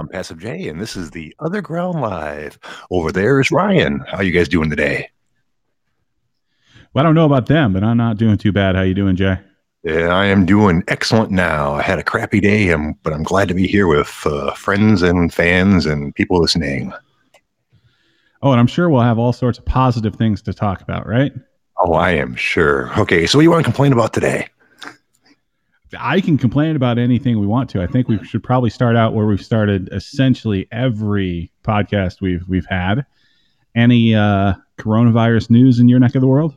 I'm Passive J, and this is the OtherGround Live. Over there is Ryan. How you guys doing today? Well, I don't know about them, but I'm not doing too bad. How you doing, Jay? Yeah, I am doing excellent now. I had a crappy day, um, but I'm glad to be here with uh, friends and fans and people listening. Oh, and I'm sure we'll have all sorts of positive things to talk about, right? Oh, I am sure. Okay, so what do you want to complain about today? I can complain about anything we want to. I think we should probably start out where we've started essentially every podcast we've we've had. Any uh, coronavirus news in your neck of the world?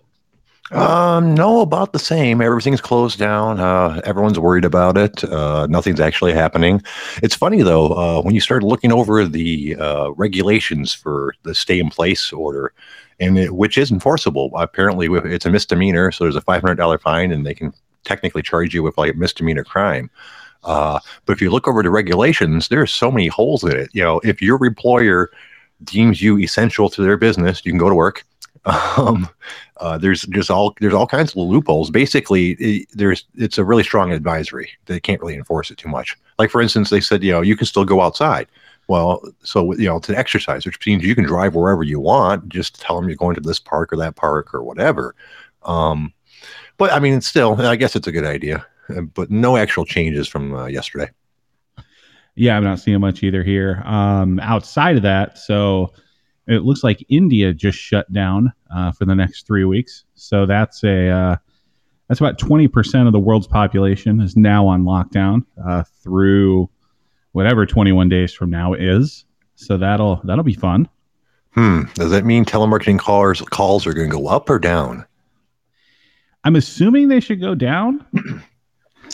Um, no, about the same. Everything's closed down. Uh, everyone's worried about it. Uh, nothing's actually happening. It's funny though, uh, when you start looking over the uh, regulations for the stay in place order, and it, which is enforceable. Apparently, it's a misdemeanor, so there's a five hundred dollar fine, and they can technically charge you with like a misdemeanor crime. Uh, but if you look over the regulations, there's so many holes in it. You know, if your employer deems you essential to their business, you can go to work. Um, uh, there's just all there's all kinds of loopholes. Basically, it, there's it's a really strong advisory. They can't really enforce it too much. Like for instance, they said you know you can still go outside. Well, so you know it's an exercise, which means you can drive wherever you want. Just tell them you're going to this park or that park or whatever. Um, but I mean, still, I guess it's a good idea. Uh, but no actual changes from uh, yesterday. Yeah, I'm not seeing much either here. Um, outside of that, so it looks like India just shut down uh, for the next three weeks. So that's a uh, that's about 20 percent of the world's population is now on lockdown uh, through whatever 21 days from now is. So that'll that'll be fun. Hmm. Does that mean telemarketing callers calls are going to go up or down? I'm assuming they should go down.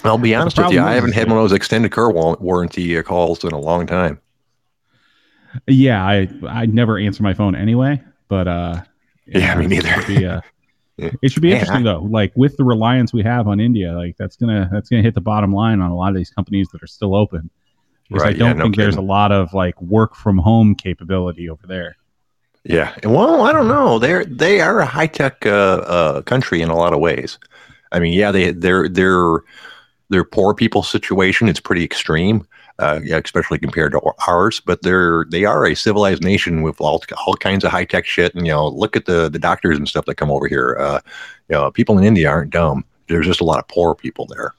I'll be honest with you. I haven't had one of those extended car warranty uh, calls in a long time. Yeah, I I never answer my phone anyway, but uh, yeah, me neither. It should be, uh, it should be interesting though. Like with the reliance we have on India, like that's gonna that's gonna hit the bottom line on a lot of these companies that are still open. Because right, I don't yeah, no think kidding. there's a lot of like work from home capability over there. Yeah. Well, I don't know. They're they are a high tech uh, uh, country in a lot of ways. I mean, yeah, they they're they're their poor people situation. It's pretty extreme, uh, yeah, especially compared to ours. But they're they are a civilized nation with all all kinds of high tech shit. And you know, look at the the doctors and stuff that come over here. Uh, you know, people in India aren't dumb. There's just a lot of poor people there.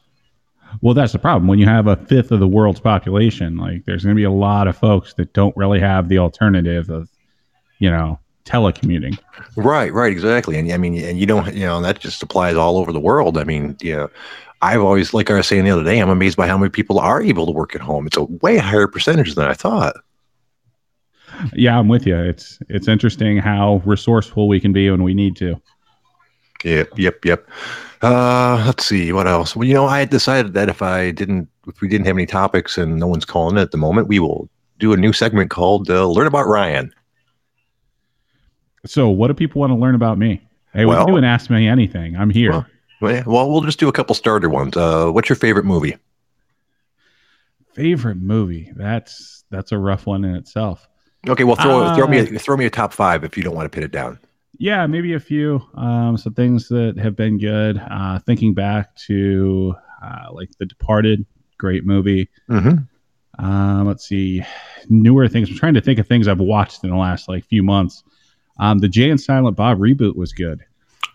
Well, that's the problem. When you have a fifth of the world's population, like there's going to be a lot of folks that don't really have the alternative of you know, telecommuting. Right, right, exactly. And I mean, and you don't, you know, that just applies all over the world. I mean, you know, I've always, like I was saying the other day, I'm amazed by how many people are able to work at home. It's a way higher percentage than I thought. Yeah, I'm with you. It's it's interesting how resourceful we can be when we need to. Yep, yep, yep. Uh, let's see what else. Well, you know, I had decided that if I didn't, if we didn't have any topics and no one's calling it at the moment, we will do a new segment called uh, "Learn About Ryan." So, what do people want to learn about me? Hey, well, do and ask me anything. I'm here. Well, well, we'll just do a couple starter ones. Uh, what's your favorite movie? Favorite movie? That's that's a rough one in itself. Okay, well, throw uh, throw me a, uh, throw me a top five if you don't want to pin it down. Yeah, maybe a few. Um, some things that have been good. Uh, thinking back to uh, like The Departed, great movie. Mm-hmm. Um, let's see, newer things. I'm trying to think of things I've watched in the last like few months. Um, the Jay and Silent Bob reboot was good.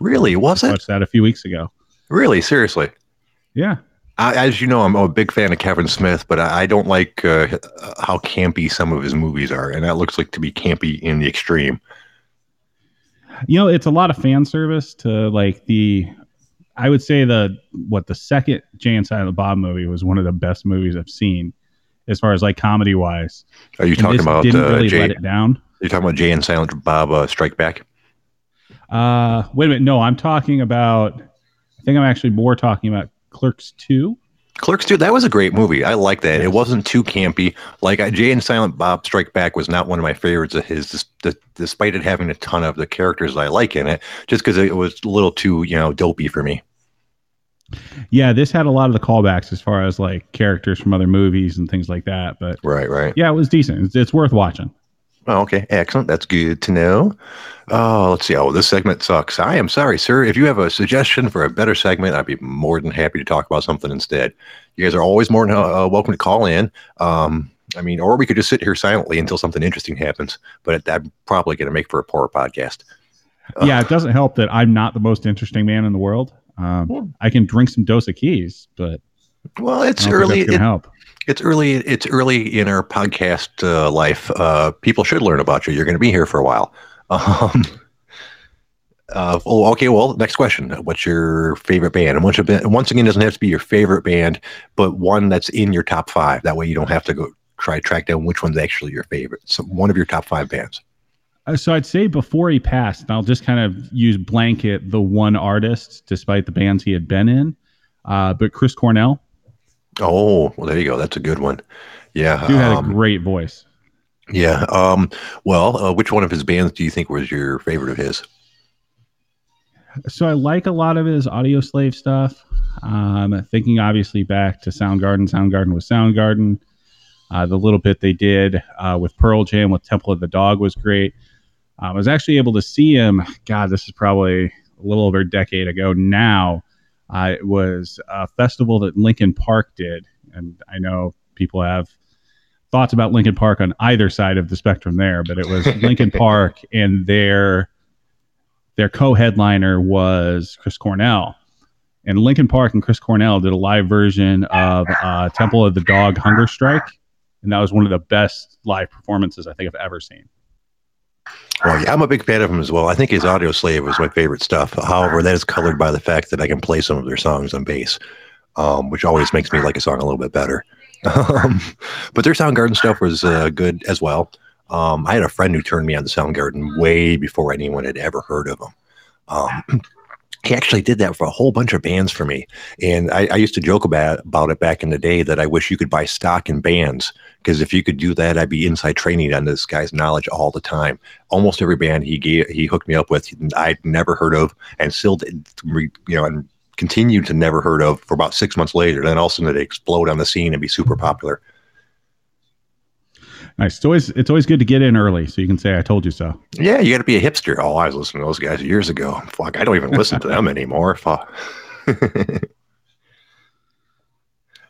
Really? Was I it? Watched that a few weeks ago. Really? Seriously? Yeah. I, as you know, I'm a big fan of Kevin Smith, but I, I don't like uh, how campy some of his movies are, and that looks like to be campy in the extreme. You know, it's a lot of fan service to like the. I would say the what the second Jay and Silent Bob movie was one of the best movies I've seen, as far as like comedy wise. Are you and talking about didn't uh, really Jay, let it down? You're talking about Jay and Silent Bob uh, Strike Back? Uh, wait a minute. No, I'm talking about. I think I'm actually more talking about Clerks Two. Clerks 2, that was a great movie. I like that. It wasn't too campy. Like Jay and Silent Bob Strike Back was not one of my favorites of his, despite it having a ton of the characters I like in it, just because it was a little too, you know, dopey for me. Yeah, this had a lot of the callbacks as far as like characters from other movies and things like that. But right, right. Yeah, it was decent. It's, it's worth watching. Oh, okay, excellent. That's good to know. Oh, let's see. Oh, this segment sucks. I am sorry, sir. If you have a suggestion for a better segment, I'd be more than happy to talk about something instead. You guys are always more than uh, welcome to call in. Um, I mean, or we could just sit here silently until something interesting happens. But that's probably going to make for a poor podcast. yeah, it doesn't help that I'm not the most interesting man in the world. Um, I can drink some Dos Equis, but well, it's I don't think early. it- help. It's early. It's early in our podcast uh, life. Uh, people should learn about you. You're going to be here for a while. Um, uh, oh, okay. Well, next question. What's your favorite band? And once, again- once again, doesn't have to be your favorite band, but one that's in your top five. That way, you don't have to go try track down which one's actually your favorite. So, one of your top five bands. Uh, So I'd say before he passed, and I'll just kind of use blanket the one artist, despite the bands he had been in. Uh, but Chris Cornell, Oh, well, there you go. That's a good one. Yeah. you had a um, great voice. yeah. Um, well, uh, which one of his bands do you think was your favorite of his? So I like a lot of his Audioslave stuff. Um, thinking obviously back to Soundgarden. Soundgarden was Soundgarden. Uh, the little bit they did uh, with Pearl Jam with Temple of the Dog was great. Um, I was actually able to see him. God, this is probably a little over a decade ago now. Uh, it was a festival that Linkin Park did, and I know people have thoughts about Linkin Park on either side of the spectrum there, but it was Linkin Park and their their co-headliner was Chris Cornell. And Linkin Park and Chris Cornell did a live version of uh, Temple of the Dog Hunger Strike, and that was one of the best live performances I think I've ever seen. Well, yeah, I'm a big fan of him as well. I think his Audioslave was my favorite stuff. However, that is colored by the fact that I can play some of their songs on bass, um, which always makes me like a song a little bit better. Um, but their Soundgarden stuff was uh, good as well. Um, I had a friend who turned me on to Soundgarden way before anyone had ever heard of them. He actually did that for a whole bunch of bands for me. And I, I used to joke about, about it back in the day that I wish you could buy stock in bands because if you could do that, I'd be inside training on this guy's knowledge all the time. Almost every band he gave, he hooked me up with, I'd never heard of, and still, you know, and continued to never heard of for about six months later. Then all of a sudden, they explode on the scene and be super popular. Nice. It's always it's always good to get in early so you can say I told you so. Yeah, you got to be a hipster. Oh, I was listening to those guys years ago. Fuck, I don't even listen to them anymore. Fuck.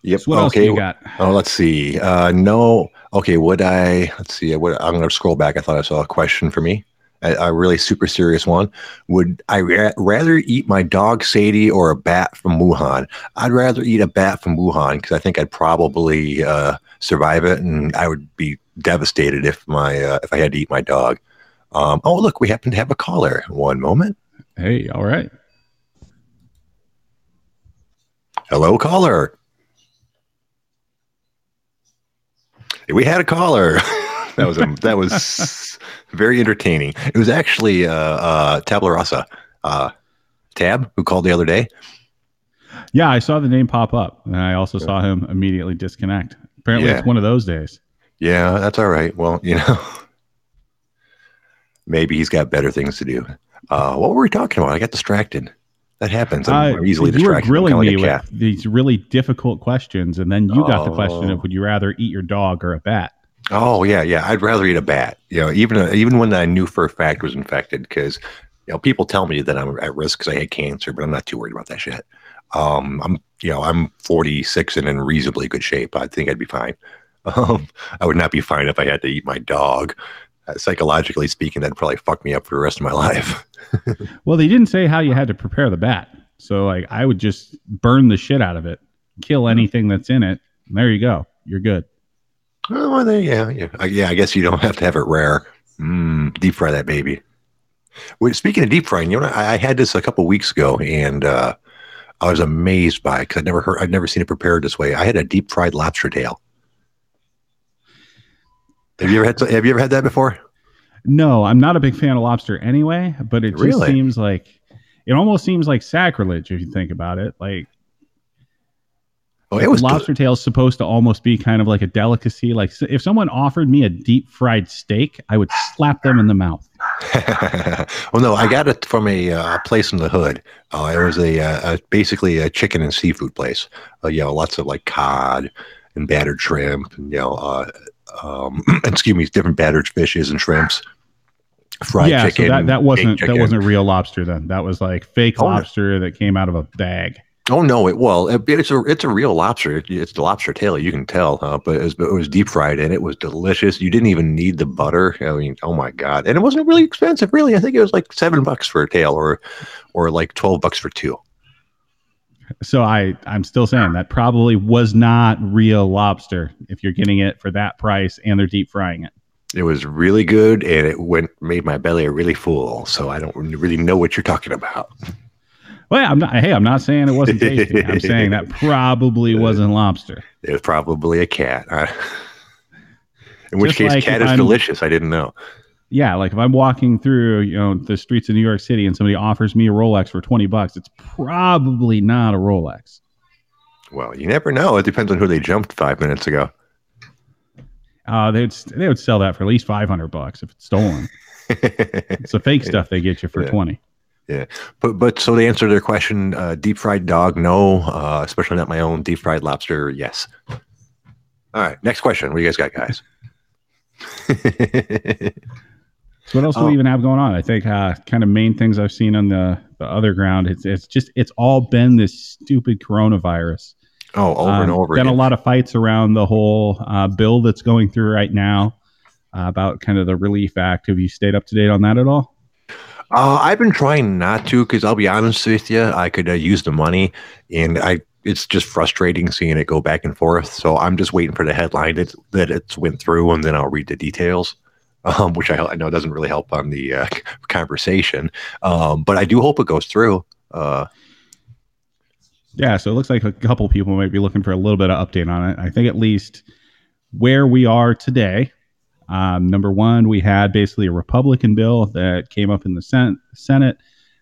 yep. So what else do okay. you got? Oh, let's see. Uh, no. Okay. Would I? Let's see. What, I'm going to scroll back. I thought I saw a question for me. A, a really super serious one. Would I ra- rather eat my dog Sadie or a bat from Wuhan? I'd rather eat a bat from Wuhan because I think I'd probably uh, survive it, and I would be devastated if my uh, if I had to eat my dog. Um, oh, look, we happen to have a caller. One moment. Hey, all right. Hello, caller. We had a caller. that was a, that was very entertaining. It was actually uh, uh, Tabla Rasa, uh, Tab, who called the other day. Yeah, I saw the name pop up, and I also saw him immediately disconnect. Apparently, Yeah. it's one of those days. Yeah, that's all right. Well, you know, maybe he's got better things to do. Uh, what were we talking about? I got distracted. That happens. I'm Uh, easily you were distracted. I'm grilling kinda me like with these really difficult questions, and then you got the question Oh. of would you rather eat your dog or a bat? Oh yeah, yeah. I'd rather eat a bat. You know, even even when I knew for a fact was infected, because you know people tell me that I'm at risk because I had cancer, but I'm not too worried about that shit. Um, I'm you know I'm 46 and in reasonably good shape. I think I'd be fine. Um, I would not be fine if I had to eat my dog. Uh, psychologically speaking, that'd probably fuck me up for the rest of my life. Well, they didn't say how you had to prepare the bat, so like I would just burn the shit out of it, kill anything that's in it. And there you go, you're good. Oh, well, there, yeah, yeah, Uh, yeah. I guess you don't have to have it rare. Mm, deep fry that baby. Well, speaking of deep frying, you know, I, I had this a couple weeks ago, and uh, I was amazed by it because I'd never heard, I'd never seen it prepared this way. I had a deep fried lobster tail. Have you ever had? Have you ever had that before? No, I'm not a big fan of lobster anyway, but it just Really? seems like it almost seems like sacrilege if you think about it. Like Oh, it was. lobster tail is supposed to almost be kind of like a delicacy. Like if someone offered me a deep fried steak, I would slap them in the mouth. well, no, I got it from a uh, place in the hood. Uh, it was a, uh, a basically a chicken and seafood place. Uh, you know, lots of like cod and battered shrimp, and you know, uh, um, excuse me, different battered fishes and shrimps. Fried yeah, chicken. so that, that wasn't that wasn't real lobster then. That was like fake Oh, no. lobster that came out of a bag. Oh no! It well, it, it's a it's a real lobster. It, it's the lobster tail. You can tell, huh? But it was, it was, deep fried and it was delicious. You didn't even need the butter. I mean, oh my god! And it wasn't really expensive. Really, I think it was like seven bucks for a tail, or or like twelve bucks for two. So I I'm still saying that probably was not real lobster if you're getting it for that price and they're deep frying it. It was really good and it went made my belly really full. So I don't really know what you're talking about. Well, I'm not. Hey, I'm not saying it wasn't tasty. I'm saying that probably wasn't lobster. It was probably a cat. in which Just case, like cat is I'm, delicious. I didn't know. Yeah, like if I'm walking through, you know, the streets of New York City and somebody offers me a Rolex for 20 bucks, it's probably not a Rolex. Well, you never know. It depends on who they jumped five minutes ago. Uh, they'd they would sell that for at least 500 bucks if it's stolen. it's the fake stuff they get you for yeah. 20. Yeah, but but so to answer their question, uh, deep fried dog, no, uh, especially not my own deep fried lobster, yes. All right, next question. What do you guys got, guys? so what else do we oh. even have going on? I think uh, kind of main things I've seen on the the other ground. It's it's just it's all been this stupid coronavirus. Oh, over um, and over. Been again. a lot of fights around the whole uh, bill that's going through right now uh, about kind of the Relief Act. Have you stayed up to date on that at all? Uh, I've been trying not to because I'll be honest with you, I could uh, use the money, and I it's just frustrating seeing it go back and forth. So I'm just waiting for the headline that, that it's went through, and then I'll read the details, um, which I, I, know doesn't really help on the uh, conversation. Um, but I do hope it goes through. Uh, yeah, so it looks like a couple people might be looking for a little bit of update on it. I think at least where we are today, um, number one, we had basically a Republican bill that came up in the Sen- Senate.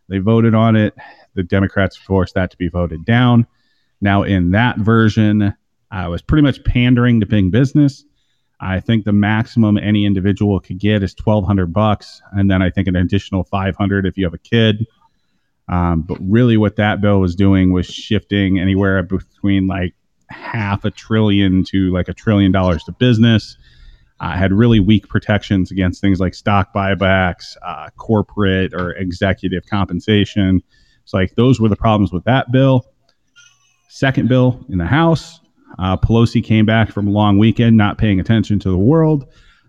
They voted on it. The Democrats forced that to be voted down. Now, in that version, I was pretty much pandering to big business. I think the maximum any individual could get is twelve hundred bucks, and then I think an additional five hundred if you have a kid. Um, but really, what that bill was doing was shifting anywhere between like half a trillion to like a trillion dollars to business uh, had really weak protections against things like stock buybacks, uh, corporate or executive compensation. So, like, those were the problems with that bill. Second bill in the House, uh, Pelosi came back from a long weekend, not paying attention to the world,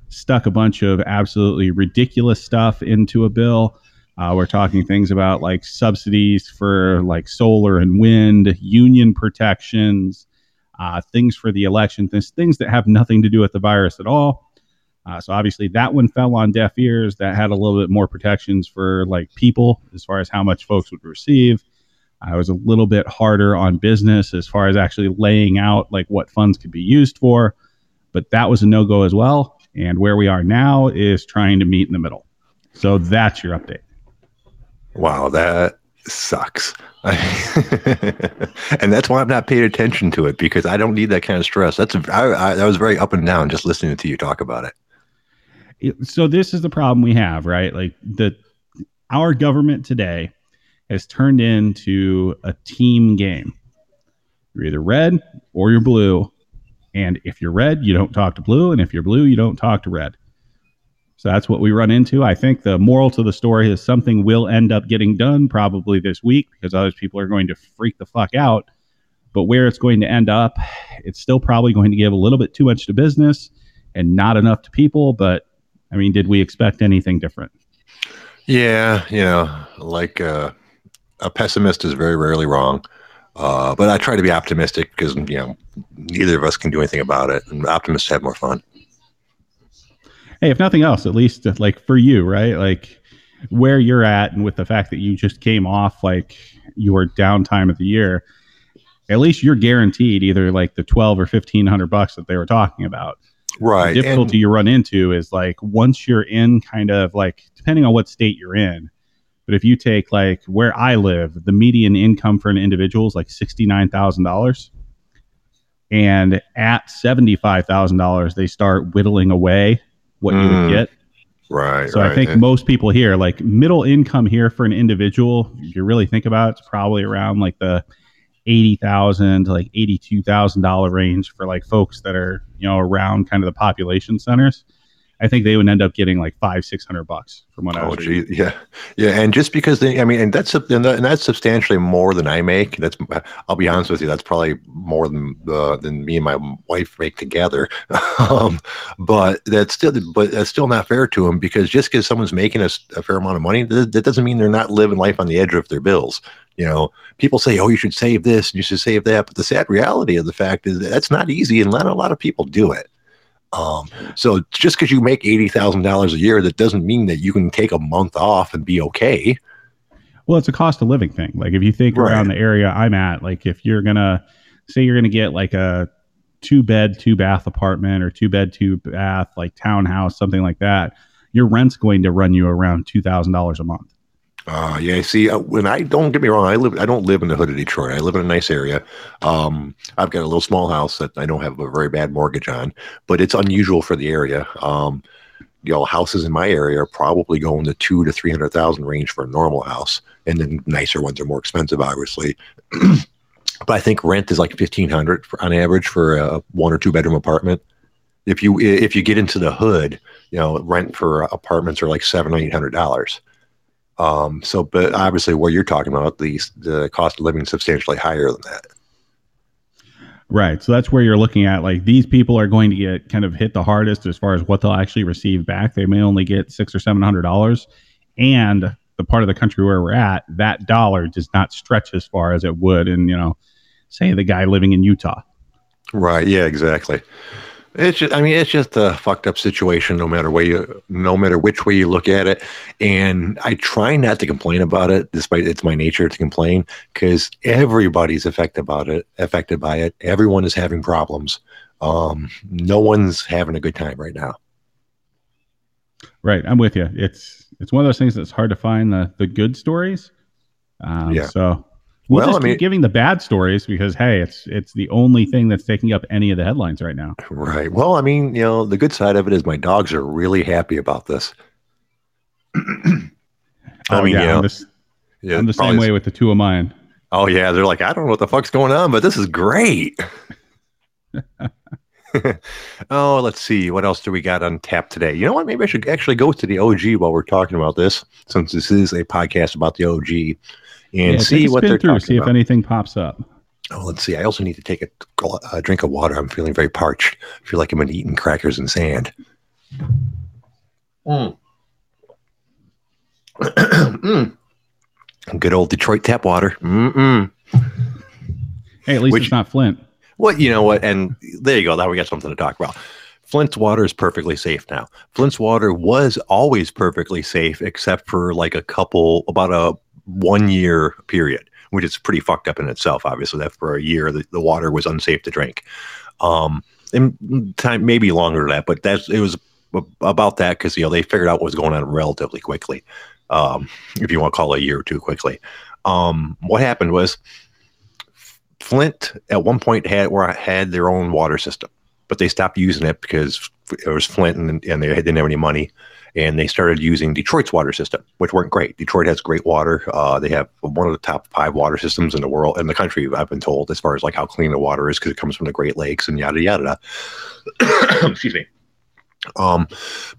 stuck a bunch of absolutely ridiculous stuff into a bill. Uh, we're talking things about like subsidies for like solar and wind, union protections, uh, things for the election, things, things that have nothing to do with the virus at all. Uh, so obviously that one fell on deaf ears. That had a little bit more protections for like people as far as how much folks would receive. I was a little bit harder on business as far as actually laying out like what funds could be used for, but that was a no go as well. And where we are now is trying to meet in the middle. So that's your update. Wow, that sucks. and that's why I'm not paying attention to it because I don't need that kind of stress. That's I, I, I was very up and down just listening to you talk about it. So this is the problem we have, right? Like the our government today has turned into a team game. You're either red or you're blue, and if you're red, you don't talk to blue, and if you're blue, you don't talk to red. So that's what we run into. I think the moral to the story is something will end up getting done probably this week because other people are going to freak the fuck out. But where it's going to end up, it's still probably going to give a little bit too much to business and not enough to people. But I mean, did we expect anything different? Yeah, you know, like uh, a pessimist is very rarely wrong. Uh, but I try to be optimistic because you know neither of us can do anything about it, and optimists have more fun hey, if nothing else, at least like for you, right? Like where you're at, and with the fact that you just came off like your downtime of the year, at least you're guaranteed either like the twelve or fifteen hundred bucks that they were talking about. Right. The difficulty and, you run into is like once you're in kind of like depending on what state you're in. But if you take like where I live, the median income for an individual is like sixty nine thousand dollars. And at seventy five thousand dollars, they start whittling away what mm. you would mm. get. Right. So right. I think yeah. most people here, like middle income here for an individual, if you really think about it, it's probably around like the eighty thousand to like eighty two thousand dollar range for like folks that are you know around kind of the population centers. I think they would end up getting like five, six hundred bucks from what I Oh, was gee, reading. yeah, yeah, and just because they, I mean, and that's and, that, and that's substantially more than I make. That's, I'll be honest with you, that's probably more than uh, than me and my wife make together. um, but that's still, but that's still not fair to them because just because someone's making a fair amount of money, that, that doesn't mean they're not living life on the edge of their bills. You know, people say, "Oh, you should save this and you should save that," but the sad reality of the fact is that that's not easy, and not a lot of people do it. Um, so just because you make eighty thousand dollars a year, that doesn't mean that you can take a month off and be okay. Well, it's a cost of living thing. Like if you think Right. around the area I'm at, like if you're gonna say you're gonna get like a two bed, two bath apartment or two bed, two bath like townhouse, something like that, your rent's going to run you around two thousand dollars a month. Uh, yeah, see, uh, when I don't get me wrong, I live, I don't live in the hood of Detroit. I live in a nice area. Um, I've got a little small house that I don't have a very bad mortgage on, but it's unusual for the area. Um, you know, houses in my area are probably going to two to three hundred thousand range for a normal house, and then nicer ones are more expensive, obviously. but I think rent is like fifteen hundred on average for a one or two bedroom apartment. If you if you get into the hood, you know, rent for apartments are like seven or eight hundred dollars. Um, so, but obviously, what you're talking about, the the cost of living is substantially higher than that. Right. So that's where you're looking at like these people are going to get kind of hit the hardest as far as what they'll actually receive back. They may only get six or seven hundred dollars. And the part of the country where we're at, that dollar does not stretch as far as it would in, you know, say the guy living in Utah. Right? Yeah, exactly. It's just, I mean, it's just a fucked up situation, no matter way you, no matter which way you look at it. And I try not to complain about it, despite it's my nature to complain, because everybody's affected about it, affected by it. Everyone is having problems. Um, no one's having a good time right now. Right. I'm with you. It's it's one of those things that's hard to find the the good stories. Um, Yeah. So we'll Well, just I mean- giving the bad stories because hey, it's it's the only thing that's taking up any of the headlines right now. Right. Well, I mean, you know, the good side of it is my dogs are really happy about this. I oh mean, yeah, you know, I'm, this, yeah, I'm the same way with the two of mine. Oh yeah, they're like, I don't know what the fuck's going on, but this is great. oh, let's see. What else do we got on tap today? You know what? Maybe I should actually go to the OG while we're talking about this, since this is a podcast about the OG, and Yeah, see what they're through, talking see if anything pops up. oh, let's see. I also need to take a, a drink of water. I'm feeling very parched. I feel like I'm eating crackers and sand. Mm. Mm. Good old Detroit tap water. Mm-mm. Hey, at least Which- it's not Flint. Well, you know what? And there you go. Now we got something to talk about. Flint's water is perfectly safe now. Flint's water was always perfectly safe, except for like a couple, about a one year period, which is pretty fucked up in itself. Obviously, that for a year the, the water was unsafe to drink. Um, and time maybe longer than that, but that's it was about that because you know they figured out what was going on relatively quickly. Um, if you want to call it a year or two quickly. Um, what happened was Flint at one point had or had their own water system, but they stopped using it because it was Flint and, and they didn't have any money. And they started using Detroit's water system, which weren't great. Detroit has great water. Uh, they have one of the top five water systems in the world, in the country. I've been told, as far as like how clean the water is, because it comes from the Great Lakes and yada yada. Yada. Excuse me. Um,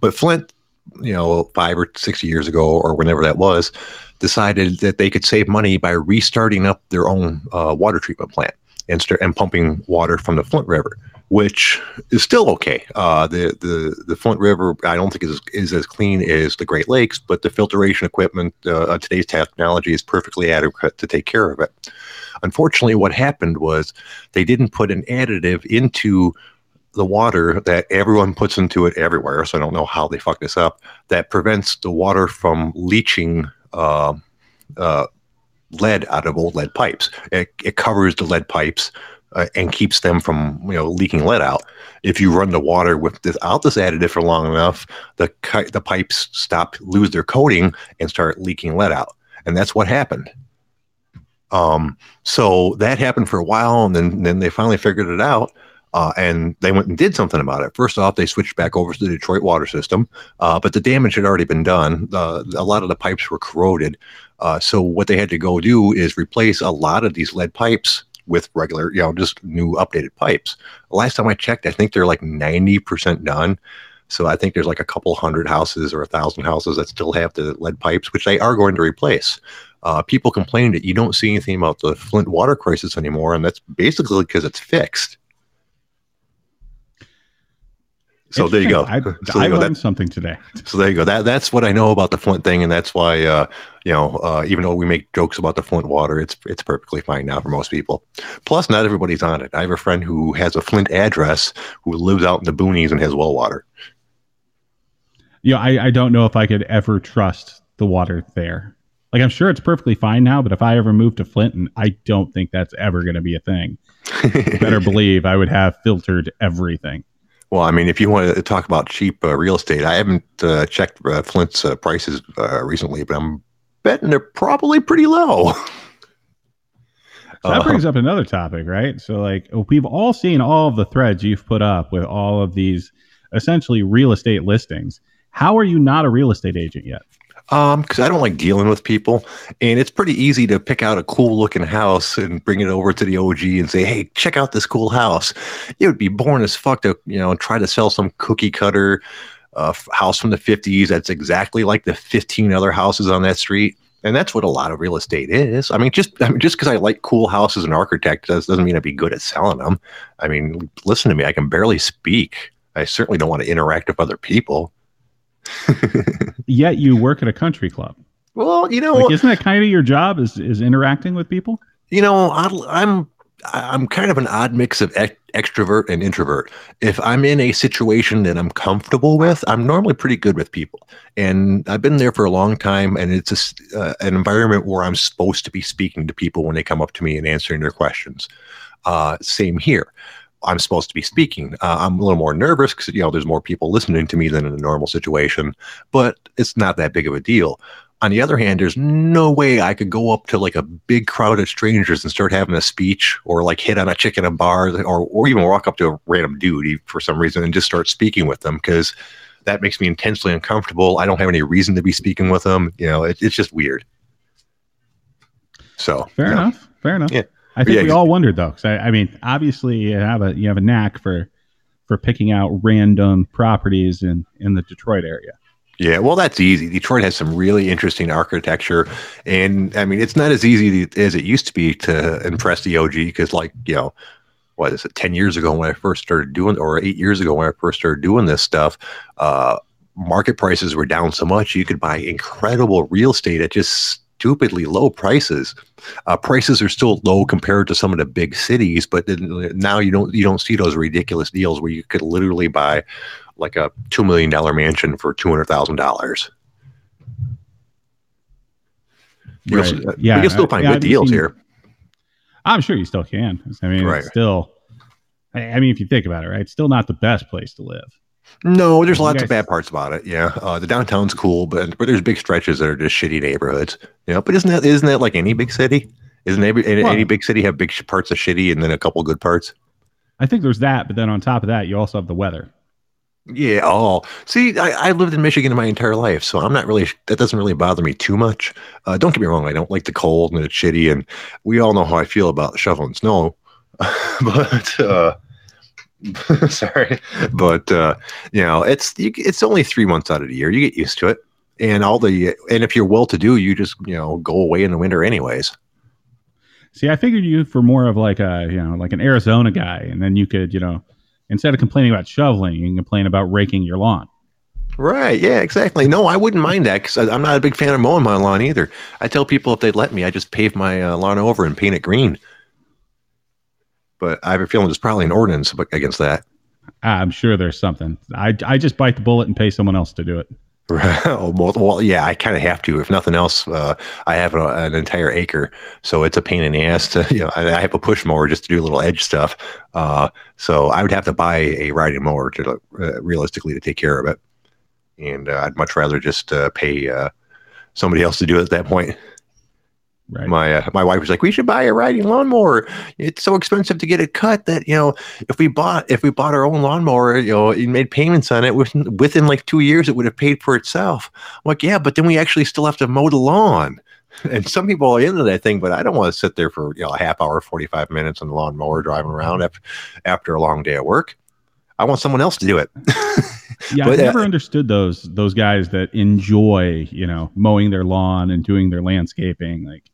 but Flint, you know, five or six years ago, or whenever that was, decided that they could save money by restarting up their own uh, water treatment plant and start and pumping water from the Flint River, which is still okay. Uh, the the the Flint River, I don't think is is as clean as the Great Lakes, but the filtration equipment, uh, today's technology is perfectly adequate to take care of it. Unfortunately, what happened was they didn't put an additive into the water that everyone puts into it everywhere. So I don't know how they fuck this up. That prevents the water from leaching uh, uh, lead out of old lead pipes. It, it covers the lead pipes uh, and keeps them from you know leaking lead out. If you run the water with without this additive for long enough, the the pipes stop lose their coating and start leaking lead out, and that's what happened. Um, so that happened for a while, and then then they finally figured it out. Uh, and they went and did something about it. First off, they switched back over to the Detroit water system, uh, but the damage had already been done. Uh, a lot of the pipes were corroded. Uh, so what they had to go do is replace a lot of these lead pipes with regular, you know, just new updated pipes. Last time I checked, I think they're like 90% done. So I think there's like a couple hundred houses or a thousand houses that still have the lead pipes, which they are going to replace. Uh, people complain that you don't see anything about the Flint water crisis anymore, and that's basically because it's fixed. So there you go. I, so I go. learned That, something today. so there you go. That that's what I know about the Flint thing, and that's why uh, you know, uh, even though we make jokes about the Flint water, it's it's perfectly fine now for most people. Plus, not everybody's on it. I have a friend who has a Flint address who lives out in the boonies and has well water. You know, I, I don't know if I could ever trust the water there. Like I'm sure it's perfectly fine now, but if I ever moved to Flinton, I don't think that's ever going to be a thing. Better believe I would have filtered everything. Well, I mean, if you want to talk about cheap uh, real estate, I haven't uh, checked uh, Flint's uh, prices uh, recently, but I'm betting they're probably pretty low. So that Uh, brings up another topic, right? So, like, we've all seen all of the threads you've put up with all of these essentially real estate listings. How are you not a real estate agent yet? Um, because I don't like dealing with people, and it's pretty easy to pick out a cool looking house and bring it over to the OG and say, "Hey, check out this cool house." It would be boring as fuck to you know try to sell some cookie cutter uh, house from the '50s that's exactly like the 15 other houses on that street. And that's what a lot of real estate is. I mean, just I mean, just because I like cool houses and architect doesn't mean I'd be good at selling them. I mean, listen to me, I can barely speak. I certainly don't want to interact with other people. Yet you work at a country club. Well, you know, Like, isn't that kind of your job? Is is interacting with people? you know odd- i'm i'm kind of an odd mix of ex- extrovert and introvert if i'm in a situation that i'm comfortable with i'm normally pretty good with people and i've been there for a long time and it's a uh, an environment where i'm supposed to be speaking to people when they come up to me and answering their questions uh, same here i'm supposed to be speaking uh, i'm a little more nervous because you know there's more people listening to me than in a normal situation but it's not that big of a deal on the other hand, there's no way I could go up to like a big crowd of strangers and start having a speech or like hit on a chick in a bar or, or even walk up to a random dude for some reason and just start speaking with them because that makes me intensely uncomfortable. I don't have any reason to be speaking with them. You know, it, it's just weird. So Fair know, enough. Fair enough. Yeah. I think Yeah, we all wondered though, because I, I mean, obviously you have a you have a knack for for picking out random properties in in the Detroit area. Yeah, well, that's easy. Detroit has some really interesting architecture, and I mean, it's not as easy as it used to be to impress the OG because, like, you know, what is it? Ten years ago when I first started doing, or eight years ago when I first started doing this stuff, uh, market prices were down so much you could buy incredible real estate at just stupidly low prices. Uh, prices are still low compared to some of the big cities, but now you don't you don't see those ridiculous deals where you could literally buy like a two million dollar mansion for two hundred thousand dollars. Right. uh, Yeah, you'll still find yeah, good I've deals seen- here. I'm sure you still can. I mean, Right. it's still. I I mean, if you think about it, right, it's still not the best place to live. No, there's lots guys- of bad parts about it. Yeah, uh, the downtown's cool, but but there's big stretches that are just shitty neighborhoods. You know, but isn't that isn't that like any big city? Isn't every any, Well- any big city have big sh- parts of shitty and then a couple good parts? I think there's that, but then on top of that, you also have the weather. Yeah. Oh, see, I, I lived in Michigan my entire life, so I'm not really. That doesn't really bother me too much. Uh, don't get me wrong. I don't like the cold and it's shitty, and we all know how I feel about shoveling snow. but uh, sorry, but uh, you know, it's you, it's only three months out of the year. You get used to it, and all the and if you're well to do, you just you know go away in the winter anyways. See, I figured you for more of like a you know like an Arizona guy, and then you could you know instead of complaining about shoveling, you can complain about raking your lawn. Right. Yeah, exactly. No, I wouldn't mind that because I'm not a big fan of mowing my lawn either. I tell people if they'd let me, I just pave my uh, lawn over and paint it green. But I have a feeling there's probably an ordinance against that. I'm sure there's something. I I just bite the bullet and pay someone else to do it. Oh, well, well, yeah, I kind of have to. If nothing else, uh, I have a, an entire acre, so it's a pain in the ass to, you know, I, I have a push mower just to do a little edge stuff. Uh, so I would have to buy a riding mower to uh, realistically to take care of it. And uh, I'd much rather just uh, pay uh, somebody else to do it at that point. Right. My uh, my wife was like, "We should buy a riding lawnmower. It's so expensive to get it cut that you know if we bought if we bought our own lawnmower, you know, and made payments on it within within like two years, it would have paid for itself." I'm like, "Yeah, but then we actually still have to mow the lawn." And some people are into that thing, but I don't want to sit there for you know a half hour, forty five minutes on the lawnmower driving around after after a long day at work. I want someone else to do it. yeah, But, I uh, never understood those those guys that enjoy, you know, mowing their lawn and doing their landscaping. Like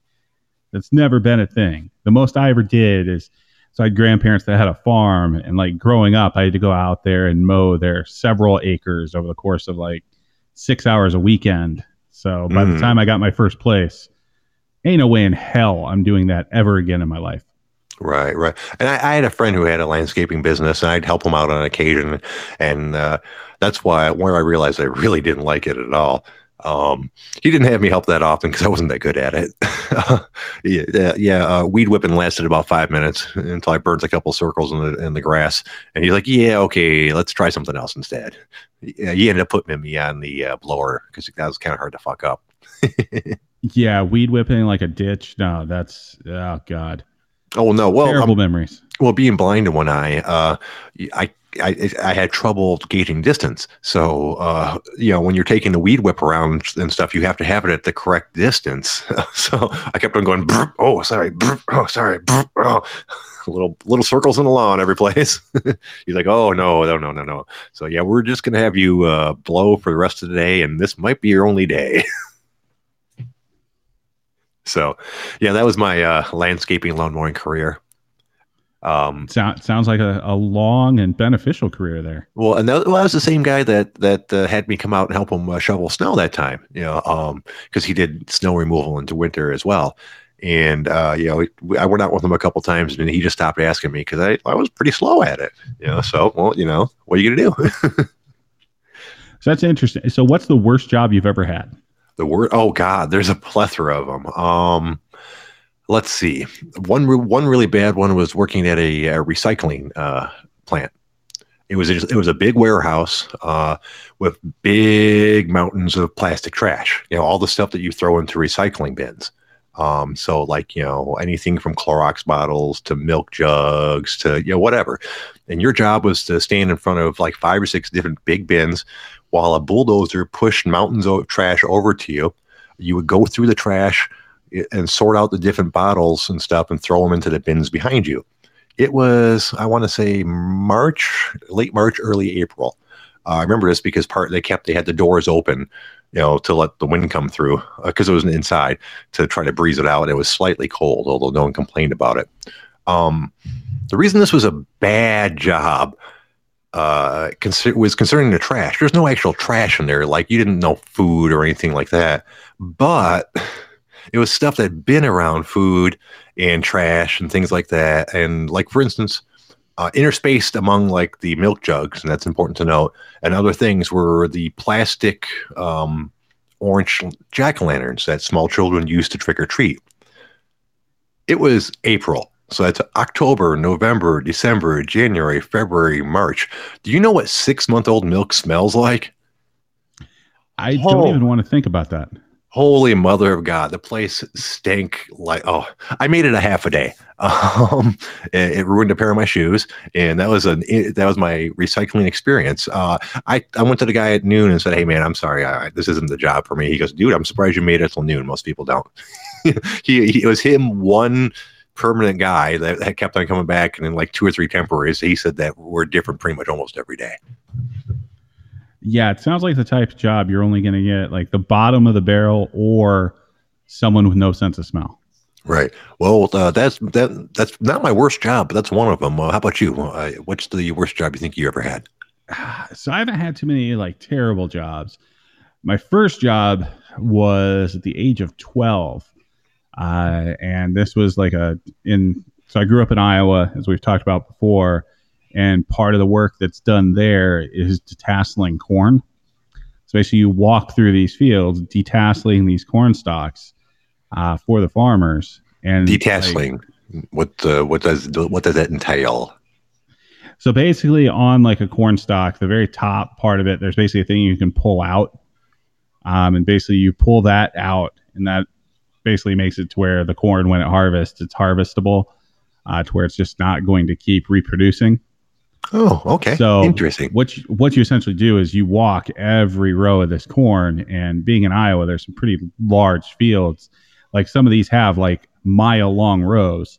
that's never been a thing. The most I ever did is so I had grandparents that had a farm and like growing up I had to go out there and mow their several acres over the course of like six hours a weekend. So by the Mm. time I got my first place, ain't no way in hell I'm doing that ever again in my life. Right, right. And I, I had a friend who had a landscaping business, and I'd help him out on occasion. And uh, that's why where I realized I really didn't like it at all. Um, he didn't have me help that often because I wasn't that good at it. yeah, yeah. Uh, weed whipping lasted about five minutes until I burnt a couple circles in the in the grass. And he's like, "Yeah, okay, let's try something else instead." Yeah, he ended up putting me on the uh, blower because that was kind of hard to fuck up. Yeah, weed whipping like a ditch. No, that's oh god, oh no! Well, terrible memories. Well, being blind in one eye, uh, I, I I had trouble gauging distance. So, uh, you know, when you're taking the weed whip around and stuff, you have to have it at the correct distance. so I kept on going. Oh, sorry. brr, Oh, sorry. brr, Oh. Little little circles in the lawn every place. He's like, oh no, no, no, no, no. So yeah, we're just gonna have you uh, blow for the rest of the day, and this might be your only day. So, yeah, that was my uh, landscaping lawn mowing career. Um, Sound, sounds like a, a long and beneficial career there. Well, and that, well, that was the same guy that that uh, had me come out and help him uh, shovel snow that time. You know, um, because he did snow removal into winter as well. And uh, you know, we, I went out with him a couple times, and he just stopped asking me because I, I was pretty slow at it. You know, so well, you know, what are you gonna do? So that's interesting. So, what's the worst job you've ever had? The word, oh God, there's a plethora of them. Um, let's see, one one really bad one was working at a, uh recycling uh, plant. It was a, it was a big warehouse uh, with big mountains of plastic trash. You know, all the stuff that you throw into recycling bins. Um, so like you know anything from Clorox bottles to milk jugs to you know whatever. And your job was to stand in front of like five or six different big bins while a bulldozer pushed mountains of trash over to you. You would go through the trash and sort out the different bottles and stuff and throw them into the bins behind you. It was, I want to say, March, late March, early April. Uh, I remember this because part they kept they had the doors open, you know, to let the wind come through because it was inside to try to breeze it out. It was slightly cold, although no one complained about it. Um, the reason this was a bad job uh, was concerning the trash. There's no actual trash in there, like you didn't know food or anything like that, but it was stuff that had been around food and trash and things like that. And like for instance, uh, interspaced among like the milk jugs, and that's important to note, and other things were the plastic um, orange jack o' lanterns that small children used to trick or treat. It was April. So that's October, November, December, January, February, March. Do you know what six month old milk smells like? I Oh. don't even want to think about that. Holy mother of God, the place stank like oh, I made it a half a day. Um, it, it ruined a pair of my shoes, and that was an it, that was my recycling experience. Uh, I I went to the guy at noon and said, "Hey man, I'm sorry, I, this isn't the job for me." He goes, "Dude, I'm surprised you made it till noon. Most people don't." he, he it was him one permanent guy that, that kept on coming back, and then like two or three temporaries. He said that we're different pretty much almost every day. Yeah, it sounds like the type of job you're only going to get like the bottom of the barrel or someone with no sense of smell. Right. Well, uh, that's that. That's not my worst job, but that's one of them. Uh, how about you? Uh, what's the worst job you think you ever had? So I haven't had too many like terrible jobs. My first job was at the age of 12. Uh, and this was like a in so I grew up in Iowa as we've talked about before and part of the work that's done there is detasseling corn. So basically you walk through these fields detasseling these corn stalks uh, for the farmers and like, Detasseling. what uh, what does what does that entail? So basically, on like a corn stalk, the very top part of it, there's basically a thing you can pull out, um, and basically you pull that out, and that basically makes it to where the corn, when it harvests, it's harvestable, uh, to where it's just not going to keep reproducing. Oh, okay. So Interesting. What you, what you essentially do is you walk every row of this corn, and being in Iowa, there's some pretty large fields. Like some of these have like mile long rows.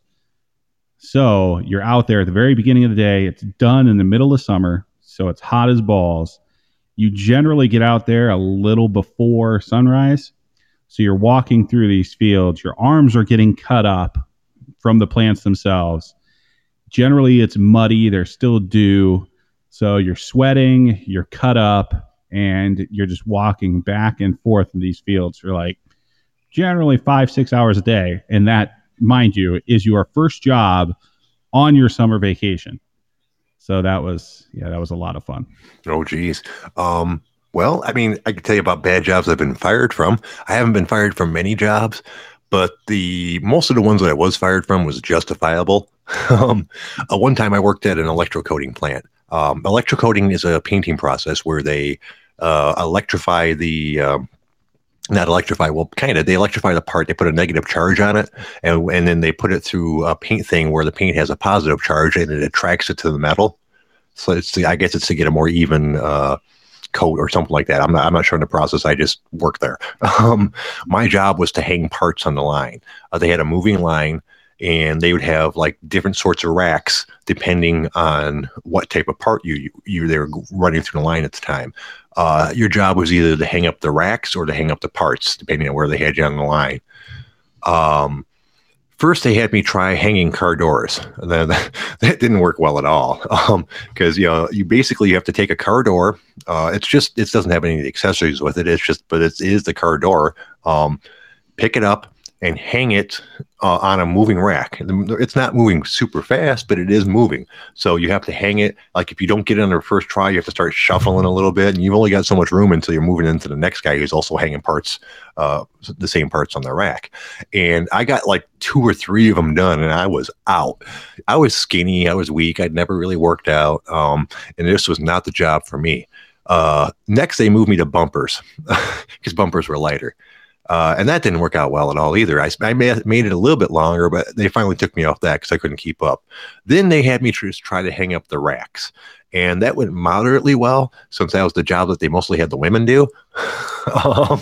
So you're out there at the very beginning of the day. It's done in the middle of summer, so it's hot as balls, You generally get out there a little before sunrise. So you're walking through these fields, your arms are getting cut up from the plants themselves. Generally, it's muddy, there's still dew. So you're sweating, you're cut up, and you're just walking back and forth in these fields for like generally five, six hours a day. And that, mind you, is your first job on your summer vacation. So that was, yeah, that was a lot of fun. Oh, geez. Um, well, I mean, I can tell you about bad jobs I've been fired from. I haven't been fired from many jobs, but the most of the ones that I was fired from was justifiable. um, uh, one time I worked at an electrocoating plant. Um, electrocoating is a painting process where they uh, electrify the um, not electrify well kind of they electrify the part they put a negative charge on it and and then they put it through a paint thing where the paint has a positive charge and it attracts it to the metal so it's the, i guess it's to get a more even uh, coat or something like that. I'm not i'm not sure in the process. I just worked there. Um, my job was to hang parts on the line. Uh, they had a moving line and they would have like different sorts of racks depending on what type of part you you, you they were running through the line at the time. Uh, your job was either to hang up the racks or to hang up the parts, depending on where they had you on the line. Um, first, they had me try hanging car doors. That, that didn't work well at all because um, you know you basically you have to take a car door. Uh, it's just it doesn't have any accessories with it. It's just but it is the car door. Um, pick it up, and hang it uh, on a moving rack. It's not moving super fast, but it is moving. So you have to hang it. Like if you don't get it on the first try, you have to start shuffling a little bit, and you've only got so much room until you're moving into the next guy who's also hanging parts, uh, the same parts on the rack. And I got like two or three of them done, and I was out. I was skinny. I was weak. I'd never really worked out, um, and this was not the job for me. Uh, next, they moved me to bumpers because bumpers were lighter. Uh, and that didn't work out well at all either. I, I made, it a little bit longer, but they finally took me off that because I couldn't keep up. Then they had me try to hang up the racks. And that went moderately well since that was the job that they mostly had the women do. um,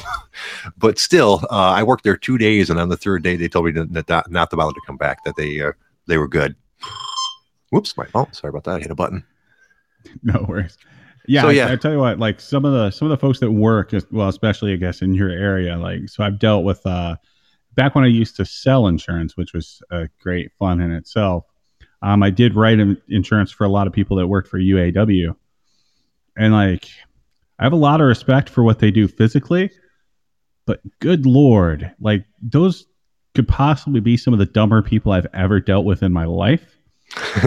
but still, uh, I worked there two days, and on the third day, they told me to, not, not to bother to come back, that they uh, they were good. Whoops, my fault. Sorry about that. I hit a button. No worries. Yeah, so, yeah. I, I, tell you what, like some of the some of the folks that work, well, especially I guess in your area, like so I've dealt with uh back when I used to sell insurance, which was a great fun in itself. Um, I did write insurance for a lot of people that worked for UAW, and like I have a lot of respect for what they do physically, but good lord, like those could possibly be some of the dumber people I've ever dealt with in my life.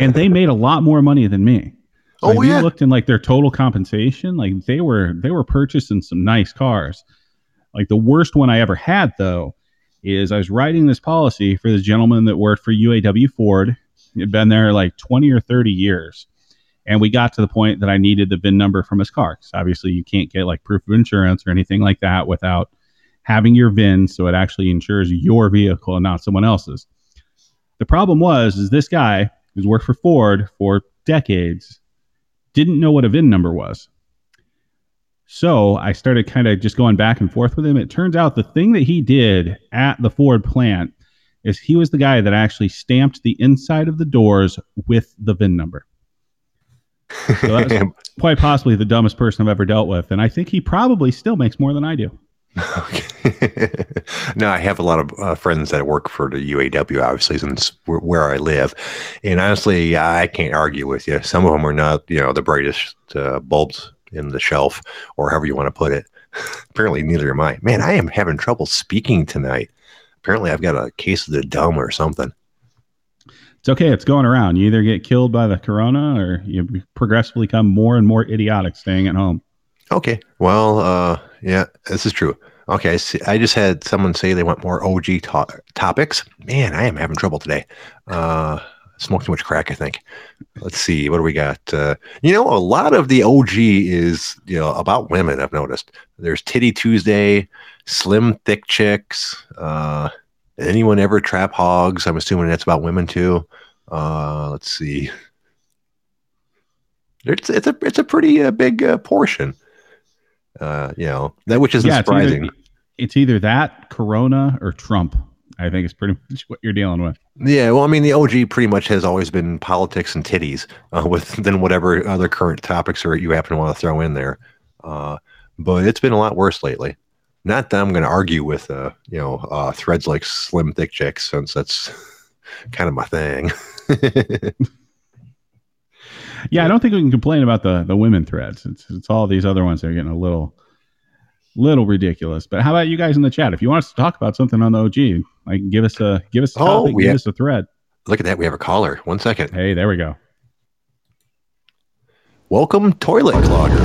and they made a lot more money than me. Oh like, yeah. We looked in like their total compensation. Like they were they were purchasing some nice cars. Like the worst one I ever had though is I was writing this policy for this gentleman that worked for UAW Ford. He'd been there like 20 or 30 years. And we got to the point that I needed the VIN number from his car. Because obviously you can't get like proof of insurance or anything like that without having your VIN so it actually insures your vehicle and not someone else's. The problem was is this guy who's worked for Ford for decades didn't know what a VIN number was. So I started kind of just going back and forth with him. It turns out the thing that he did at the Ford plant is he was the guy that actually stamped the inside of the doors with the VIN number. So that's quite possibly the dumbest person I've ever dealt with. And I think he probably still makes more than I do. Okay. no, I have a lot of uh, friends that work for the UAW, obviously, since where I live. And honestly, I can't argue with you. Some of them are not, you know, the brightest uh, bulbs in the shelf, or however you want to put it. Apparently, neither am I. Man, I am having trouble speaking tonight. Apparently, I've got a case of the dumb or something. It's okay. It's going around. You either get killed by the corona, or you progressively become more and more idiotic staying at home. Okay. Well, uh, yeah, this is true. Okay, I just had someone say they want more OG to- topics. Man, I am having trouble today. Uh, smoked too much crack, I think. Let's see, what do we got? Uh, you know, a lot of the OG is you know about women. I've noticed. There's Titty Tuesday, Slim Thick Chicks. Uh, anyone ever trap hogs? I'm assuming that's about women too. Uh, let's see. It's it's a it's a pretty uh, big uh, portion. Uh, you know that which is yeah, surprising. It's either, it's either that Corona or Trump. I think it's pretty much what you're dealing with. Yeah, well, I mean, the OG pretty much has always been politics and titties, uh, with then whatever other current topics are you happen to want to throw in there. Uh, but it's been a lot worse lately. Not that I'm going to argue with, uh, you know, uh, threads like slim thick chicks, since that's kind of my thing. yeah, I don't think we can complain about the the women threads. It's it's all these other ones that are getting a little little ridiculous. But how about you guys in the chat? If you want us to talk about something on the OG, like give us a give us a Oh, topic, we give have- us a thread. Look at that, we have a caller. One second. Hey, there we go. Welcome, toilet clogger.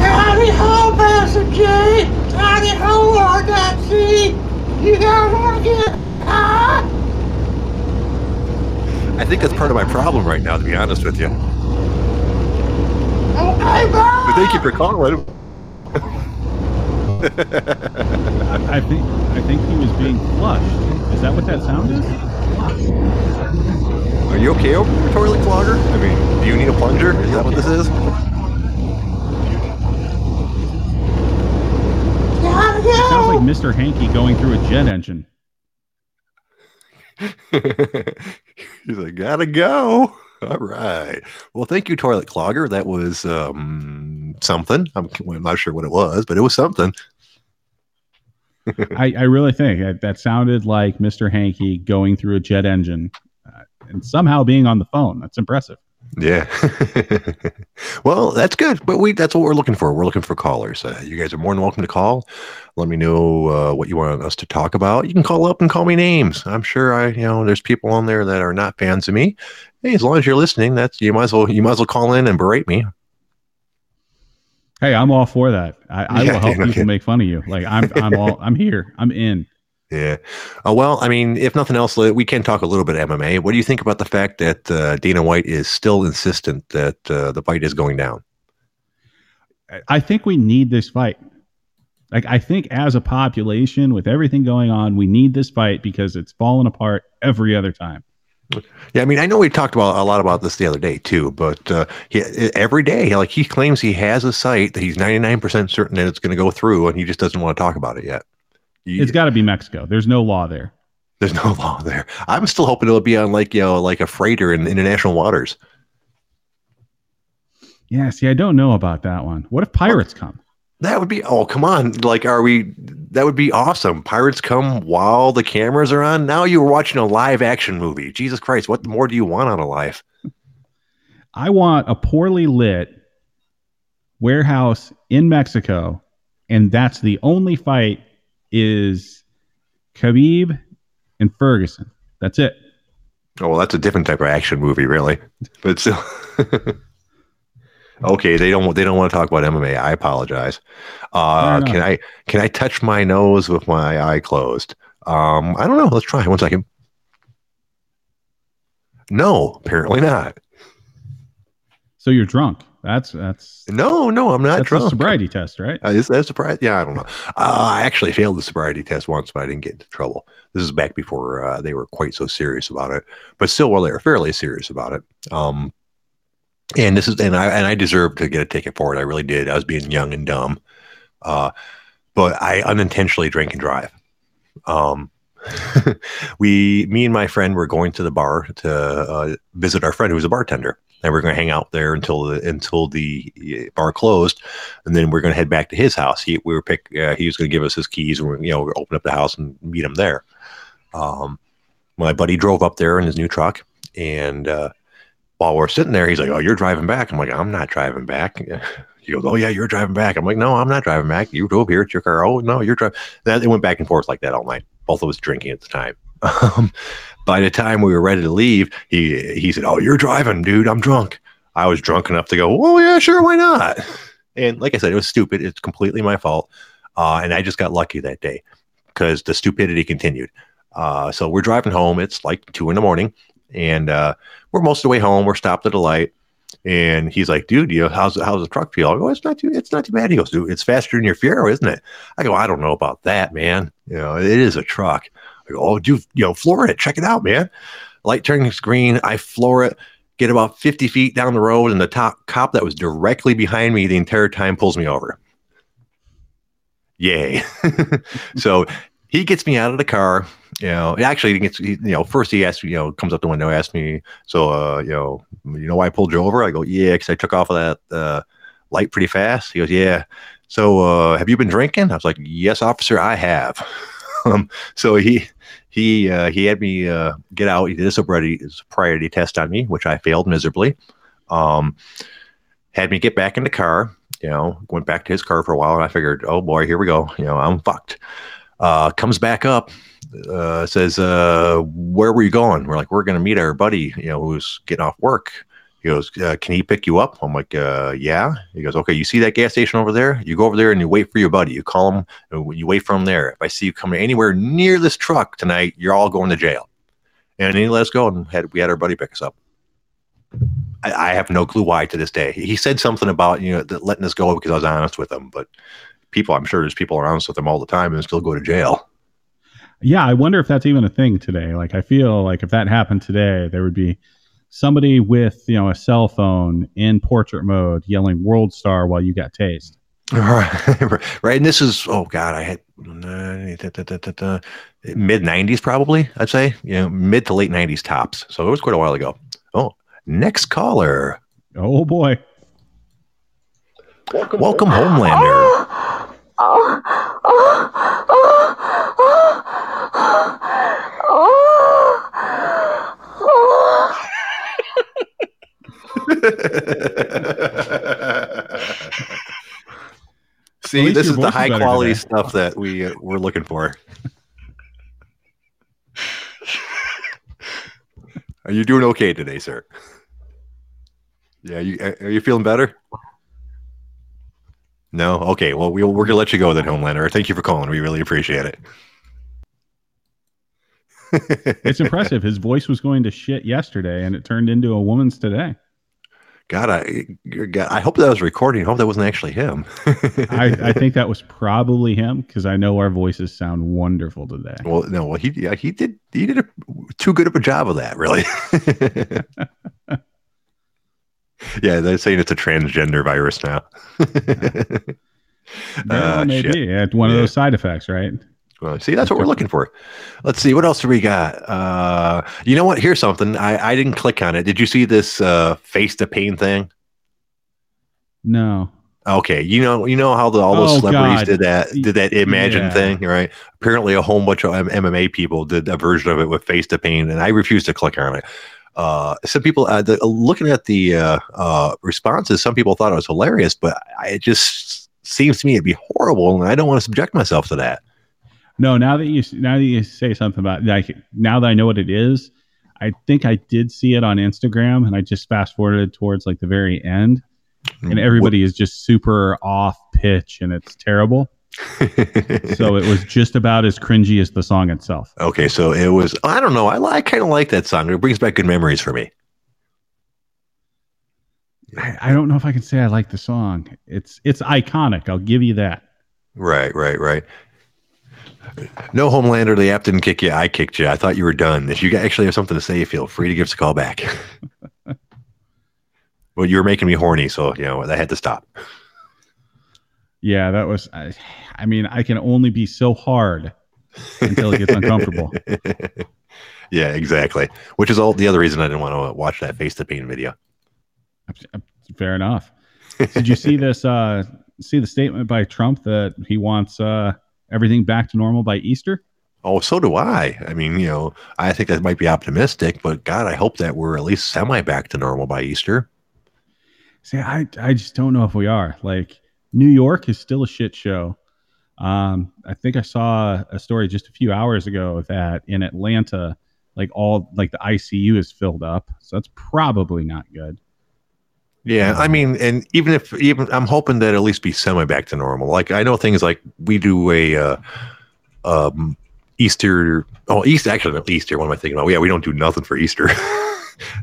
Howdy ho, Pastor J. Howdy ho, RDC. You guys want to get high? I think that's part of my problem right now, to be honest with you. But thank you for calling. I think I think he was being flushed. Is that what that sound is? Are you okay over there, toilet clogger? I mean, do you need a plunger? Is that what this is? It sounds like. Mr. Hanky going through a jet engine. He's like, gotta go. All right. Well, thank you, toilet clogger. That was um, something. I'm, I'm not sure what it was, but it was something. I, I really think that, that sounded like Mr. Hanky going through a jet engine uh, and somehow being on the phone. That's impressive. Yeah. well, that's good. But we that's what we're looking for. We're looking for callers. Uh, you guys are more than welcome to call. Let me know uh, what you want us to talk about. You can call up and call me names. I'm sure I, you know, there's people on there that are not fans of me. Hey, as long as you're listening, that's you might as well you might as well call in and berate me. Hey, I'm all for that. I, I Yeah, will help okay. people make fun of you. Like I'm I'm all I'm here. I'm in. Yeah. Uh, well, I mean, if nothing else, we can talk a little bit MMA. What do you think about the fact that uh, Dana White is still insistent that uh, the fight is going down? I- I think we need this fight. Like I think as a population, with everything going on, we need this fight because it's fallen apart every other time. Yeah, I mean, I know we talked about a lot about this the other day too, but uh, he, every day, like he claims he has a site that he's ninety nine percent certain that it's going to go through, and he just doesn't want to talk about it yet. You- It's got to be Mexico. There's no law there. there's no law there. I'm still hoping it'll be on like you know like a freighter in international waters. Yeah, see, I don't know about that one. What if pirates oh, come? That would be oh come on like are we that would be awesome. Pirates come while the cameras are on. Now you were watching a live action movie. Jesus Christ, what more do you want out of life? I want a poorly lit warehouse in Mexico, and that's the only fight is Khabib and Ferguson. That's it. Oh well, that's a different type of action movie, really. But still, okay, they don't they don't want to talk about MMA. I apologize. Uh, can I can I touch my nose with my eye closed? Um, I don't know. Let's try. One second. No, apparently not. So you're drunk. That's that's No, no, I'm not that's drunk. a sobriety test, right? Uh, is that a surprise? Yeah, I don't know. Uh, I actually failed the sobriety test once, but I didn't get into trouble. This is back before uh, they were quite so serious about it, but still, well, they were fairly serious about it. Um, and this is, and I and I deserved to get a ticket for it. I really did. I was being young and dumb, uh, but I unintentionally drank and drive. Um, we, me and my friend, were going to the bar to uh, visit our friend who was a bartender, and we are going to hang out there until the until the uh, bar closed, and then we are going to head back to his house. He we were pick. Uh, he was going to give us his keys, and we, you know, open up the house and meet him there. Um, my buddy drove up there in his new truck, and uh, while we're sitting there, he's like, "Oh, you're driving back." I'm like, "I'm not driving back." He goes, "Oh yeah, you're driving back." I'm like, "No, I'm not driving back. You drove here. It's your car." "Oh no, you're driving." That it went back and forth like that all night. Both of us drinking at the time. Um, by the time we were ready to leave, he he said, "Oh, you're driving, dude. I'm drunk." I was drunk enough to go, "Oh yeah, sure, why not?" And like I said, it was stupid. It's completely my fault, uh, and I just got lucky that day because the stupidity continued. Uh, so we're driving home. It's like two in the morning, and uh, we're most of the way home. We're stopped at a light, and he's like, "Dude, you know, how's how's the truck feel?" I go, "It's not too, it's not too bad." He goes, "Dude, it's faster than your Fiero, isn't it?" I go, "I don't know about that, man. You know, it is a truck." I go, "Oh, do you know, floor it, check it out, man." Light turns green. I floor it. Get about 50 feet down the road, and the top cop that was directly behind me the entire time pulls me over. Yay. so he gets me out of the car you know, actually, he gets, you know, first he asks, me, you know, comes up the window, asks me, so, uh, you know, you know why I pulled you over? I go, yeah, because I took off of that uh, light pretty fast. He goes, yeah. So, uh, have you been drinking? I was like, yes, officer, I have. Um, so he he uh, he had me uh, get out. He did a sobriety test on me, which I failed miserably. Um, had me get back in the car. You know, went back to his car for a while, and I figured, oh boy, here we go. You know, I'm fucked. Uh, comes back up, uh, says, uh, "Where were you going?" We're like, "We're going to meet our buddy, you know, who's getting off work." He goes, uh, "Can he pick you up?" I'm like, uh, "Yeah." He goes, "Okay, you see that gas station over there? You go over there and you wait for your buddy. You call him, and you wait for him there. If I see you coming anywhere near this truck tonight, you're all going to jail." And he let us go, and had we had our buddy pick us up. I, I have no clue why to this day. He said something about you know letting us go because I was honest with him, but people, I'm sure there's people are honest with him all the time and still go to jail. Yeah, I wonder if that's even a thing today. Like, I feel like if that happened today, there would be somebody with you know a cell phone in portrait mode yelling "World Star" while you got tased. Right, right. And this is oh god, I had mid '90s probably. I'd say you know mid to late '90s tops. So it was quite a while ago. Oh, next caller. Oh boy. Welcome, Welcome Homelander. Oh, oh, oh. See, this is the high quality stuff that we uh, we're looking for. Are you doing okay today, sir? Yeah, you are you feeling better? No, okay. Well, we we're gonna let you go then, Homelander. Thank you for calling. We really appreciate it. it's impressive. His voice was going to shit yesterday, and it turned into a woman's today. God, I, God, I hope that was recording. I hope that wasn't actually him. I, I, think that was probably him because I know our voices sound wonderful today. Well, no, well, he yeah, he did he did a, too good of a job of that, really. yeah, they're saying it's a transgender virus now. uh, maybe it's one of those side effects, right? Well, see, that's what we're looking for. Let's see what else do we got. Uh, you know what? Here's something. I, I didn't click on it. Did you see this uh, face to pain thing? No. Okay, you know, you know how the, all those oh, celebrities God. did that, did that imagine yeah. thing, right? Apparently, a whole bunch of MMA people did a version of it with face to pain, and I refused to click on it. Uh, some people, uh, the, looking at the uh, uh, responses, some people thought it was hilarious, but I, it just seems to me it'd be horrible, and I don't want to subject myself to that. No, now that you now that you say something about like now that I know what it is, I think I did see it on Instagram, and I just fast forwarded towards like the very end, and mm. everybody what? is just super off pitch, and it's terrible. so it was just about as cringy as the song itself. Okay, so it was. I don't know. I, I kind of like that song. It brings back good memories for me. I, I don't know if I can say I like the song. It's it's iconic. I'll give you that. Right, right, right. No, Homelander, the app didn't kick you. I kicked you. I thought you were done. If you actually have something to say, feel free to give us a call back. well, you were making me horny, so you know I had to stop. Yeah, that was. I, I mean, I can only be so hard until it gets uncomfortable. yeah, exactly. Which is all the other reason I didn't want to watch that face to pain video. Fair enough. Did you see this? Uh, see the statement by Trump that he wants uh, everything back to normal by Easter? Oh, so do I. I mean, you know, I think that might be optimistic, but God, I hope that we're at least semi back to normal by Easter. See, I, I just don't know if we are. Like, New York is still a shit show. Um, I think I saw a story just a few hours ago that in Atlanta, like all like the ICU is filled up. So that's probably not good. Yeah, I mean, and even if even I'm hoping that at least be semi back to normal. Like I know things like we do a uh, um, Easter. Oh, Easter actually not Easter. What am I thinking about? Yeah, we don't do nothing for Easter.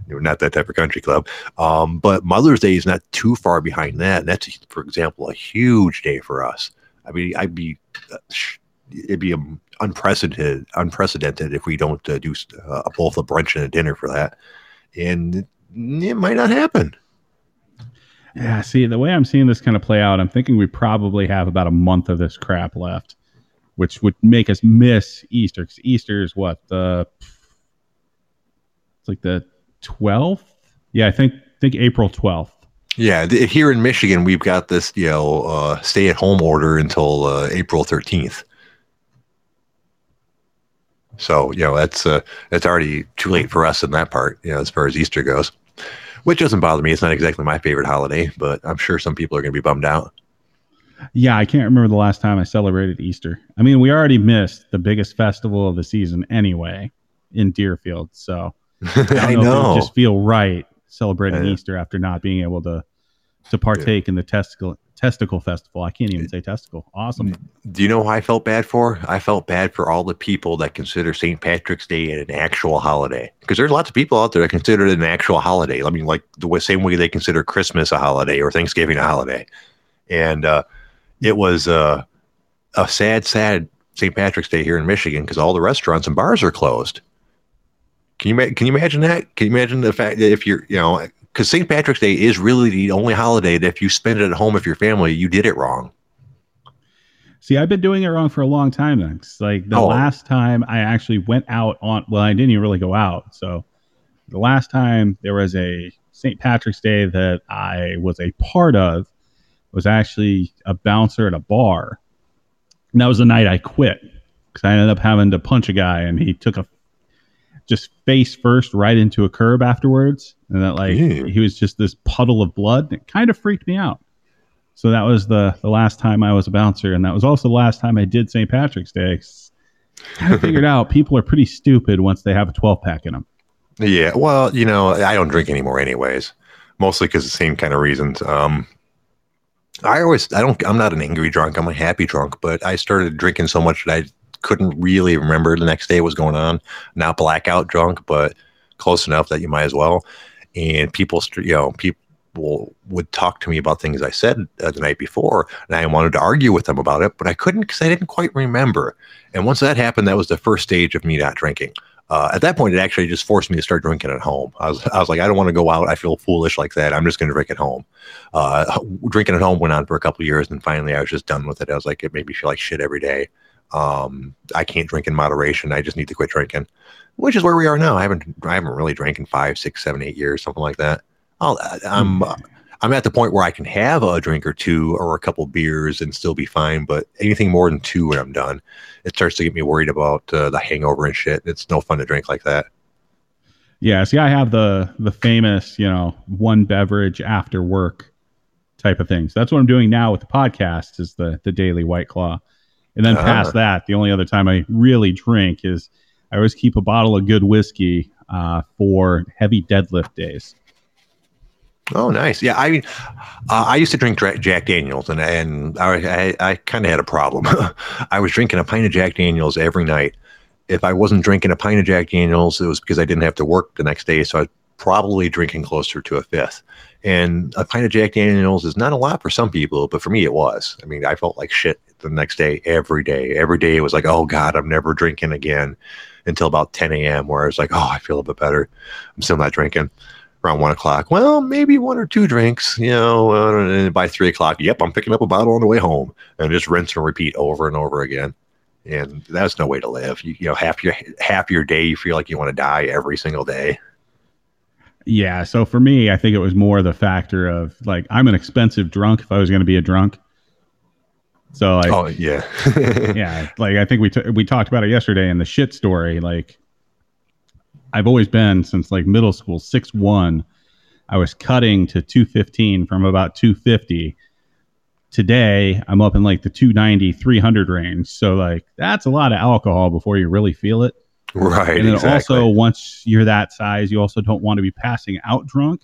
We're not that type of country club. Um, but Mother's Day is not too far behind that. And that's, for example, a huge day for us. I mean, I'd be uh, it'd be um, unprecedented unprecedented if we don't uh, do uh, both a brunch and a dinner for that, and it might not happen. Yeah, see, the way I'm seeing this kind of play out, I'm thinking we probably have about a month of this crap left which would make us miss Easter. Because Easter is what the it's like the twelfth. Yeah, I think think April twelfth. Yeah, th- here in Michigan, we've got this, you know, uh, stay-at-home order until uh, April thirteenth. So, you know, that's uh, that's already too late for us in that part, you know, as far as Easter goes. Which doesn't bother me. It's not exactly my favorite holiday, but I'm sure some people are going to be bummed out. Yeah, I can't remember the last time I celebrated Easter. I mean, we already missed the biggest festival of the season anyway in Deerfield, so I, I know. know. just feel right celebrating Yeah. Easter after not being able to to partake in the testicle testicle festival. I can't even say testicle. Awesome. Do you know who I felt bad for? I felt bad for all the people that consider St. Patrick's Day an actual holiday. Because there's lots of people out there that consider it an actual holiday. I mean, like the same way they consider Christmas a holiday or Thanksgiving a holiday. And uh, it was uh, a sad, sad St. Patrick's Day here in Michigan because all the restaurants and bars are closed. Can you can you imagine that? Can you imagine the fact that if you're you know because St. Patrick's Day is really the only holiday that if you spend it at home with your family, you did it wrong. See, I've been doing it wrong for a long time then. like the Oh. last time I actually went out on well, I didn't even really go out. So the last time there was a St. Patrick's Day that I was a part of was actually a bouncer at a bar. And that was the night I quit because I ended up having to punch a guy and he took a just face first right into a curb afterwards. And that like Ew. he was just this puddle of blood. It kind of freaked me out. So that was the the last time I was a bouncer, and that was also the last time I did St. Patrick's Day. I figured out people are pretty stupid once they have a 12 pack in them. Yeah, well, you know, I don't drink anymore, anyways. Mostly because the same kind of reasons. Um, I always, I don't, I'm not an angry drunk. I'm a happy drunk. But I started drinking so much that I couldn't really remember the next day what was going on. Not blackout drunk, but close enough that you might as well. And people, you know, people would talk to me about things I said uh, the night before, and I wanted to argue with them about it, but I couldn't because I didn't quite remember. And once that happened, that was the first stage of me not drinking uh, at that point, it actually just forced me to start drinking at home. I was, I was like, I don't want to go out. I feel foolish like that. I'm just going to drink at home. Uh, drinking at home went on for a couple years, and finally, I was just done with it. I was like, it made me feel like shit every day. Um, I can't drink in moderation. I just need to quit drinking, which is where we are now. I haven't, I haven't really drank in five, six, seven, eight years, something like that. I'll, I'm, uh, I'm at the point where I can have a drink or two or a couple beers and still be fine. But anything more than two, when I'm done, it starts to get me worried about uh, the hangover and shit. It's no fun to drink like that. Yeah, see, I have the the famous, you know, one beverage after work type of thing. So that's what I'm doing now with the podcast is the the daily White Claw, and then Ah. past that, the only other time I really drink is I always keep a bottle of good whiskey uh, for heavy deadlift days. Oh, nice. Yeah, I uh, I used to drink Jack Daniels, and and I I, I kind of had a problem. I was drinking a pint of Jack Daniels every night. If I wasn't drinking a pint of Jack Daniels, it was because I didn't have to work the next day, so I was probably drinking closer to a fifth. And a pint of Jack Daniels is not a lot for some people, but for me, it was. I mean, I felt like shit the next day, every day. Every day, it was like, oh God, I'm never drinking again until about 10 a.m., where I was like, oh, I feel a bit better. I'm still not drinking around one o'clock. Well, maybe one or two drinks, you know. Uh, and by three o'clock, yep, I'm picking up a bottle on the way home, and just rinse and repeat over and over again. And that's no way to live. You, you know, half your half your day, you feel like you want to die every single day. Yeah, so for me, I think it was more the factor of like I'm an expensive drunk if I was going to be a drunk. So like oh yeah, yeah, like I think we t- we talked about it yesterday in the shit story. Like, I've always been since like middle school, six one. I was cutting to two fifteen from about two fifty. Today, I'm up in like the 290, 300 range. So like that's a lot of alcohol before you really feel it. right. and then exactly. also once you're that size, you also don't want to be passing out drunk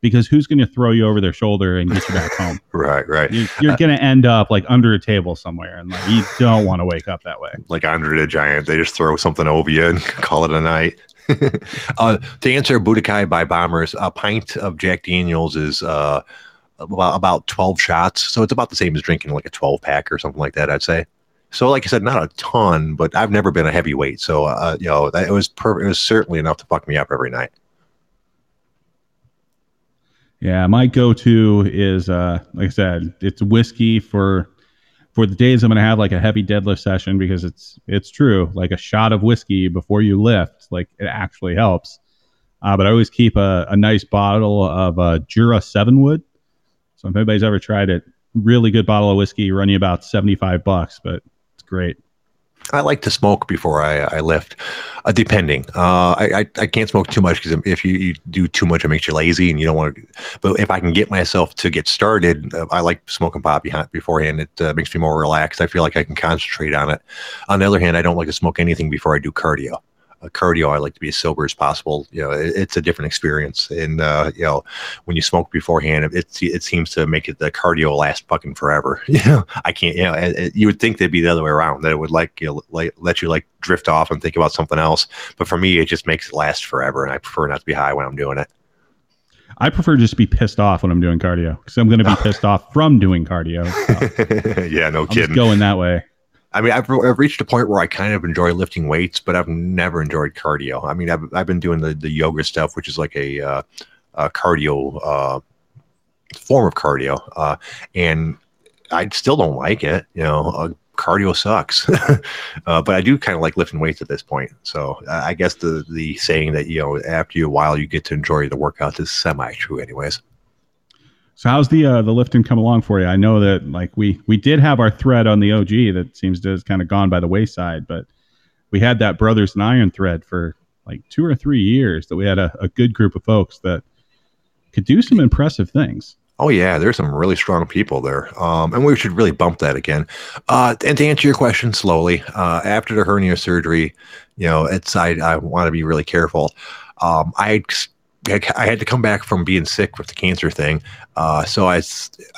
because who's going to throw you over their shoulder and get you back home? right, right. You- You're going to end up like under a table somewhere, and like you don't want to wake up that way. like under the Giant. They just throw something over you and call it a night. uh, to answer Budokai by Bombers, a pint of Jack Daniels is uh, about, about 12 shots. So it's about the same as drinking like a 12 pack or something like that, I'd say. So, like I said, not a ton, but I've never been a heavyweight. So, uh, you know, that, it was per- it was certainly enough to fuck me up every night. Yeah, my go-to is uh, like I said, it's whiskey for for the days I'm going to have like a heavy deadlift session because it's it's true like a shot of whiskey before you lift like it actually helps. Uh, but I always keep a, a nice bottle of uh, Jura Seven Wood. So if anybody's ever tried it, really good bottle of whiskey, run you about seventy five bucks, but it's great. I like to smoke before I, I lift, uh, depending. Uh, I, I, I can't smoke too much because if you, you, do too much, it makes you lazy and you don't want to. But if I can get myself to get started, uh, I like smoking pot beforehand. It uh, makes me more relaxed. I feel like I can concentrate on it. On the other hand, I don't like to smoke anything before I do cardio cardio, I like to be as sober as possible. You know, it, it's a different experience. And, uh, you know, when you smoke beforehand, it, it seems to make it the cardio last fucking forever. You know, I can't, you know, it, it, you would think they'd be the other way around, that it would like, you know, like, let you like drift off and think about something else. But for me, it just makes it last forever. And I prefer not to be high when I'm doing it. I prefer just to be pissed off when I'm doing cardio because I'm going to be pissed off from doing cardio. So yeah, no I'm kidding. going that way. I mean, I've, I've reached a point where I kind of enjoy lifting weights, but I've never enjoyed cardio. I mean, I've, I've been doing the, the yoga stuff, which is like a, uh, a cardio uh, form of cardio, uh, and I still don't like it. You know, uh, cardio sucks, uh, but I do kind of like lifting weights at this point. So I guess the the saying that you know after a while you get to enjoy the workout is semi true, anyways. So how's the uh, the lifting come along for you? I know that like we we did have our thread on the OG that seems to have kind of gone by the wayside, but we had that brothers and iron thread for like two or three years that we had a, a good group of folks that could do some impressive things. Oh yeah, there's some really strong people there, um, and we should really bump that again. Uh, and to answer your question slowly, uh, after the hernia surgery, you know, it's I, I want to be really careful. Um, I I had to come back from being sick with the cancer thing, uh, so I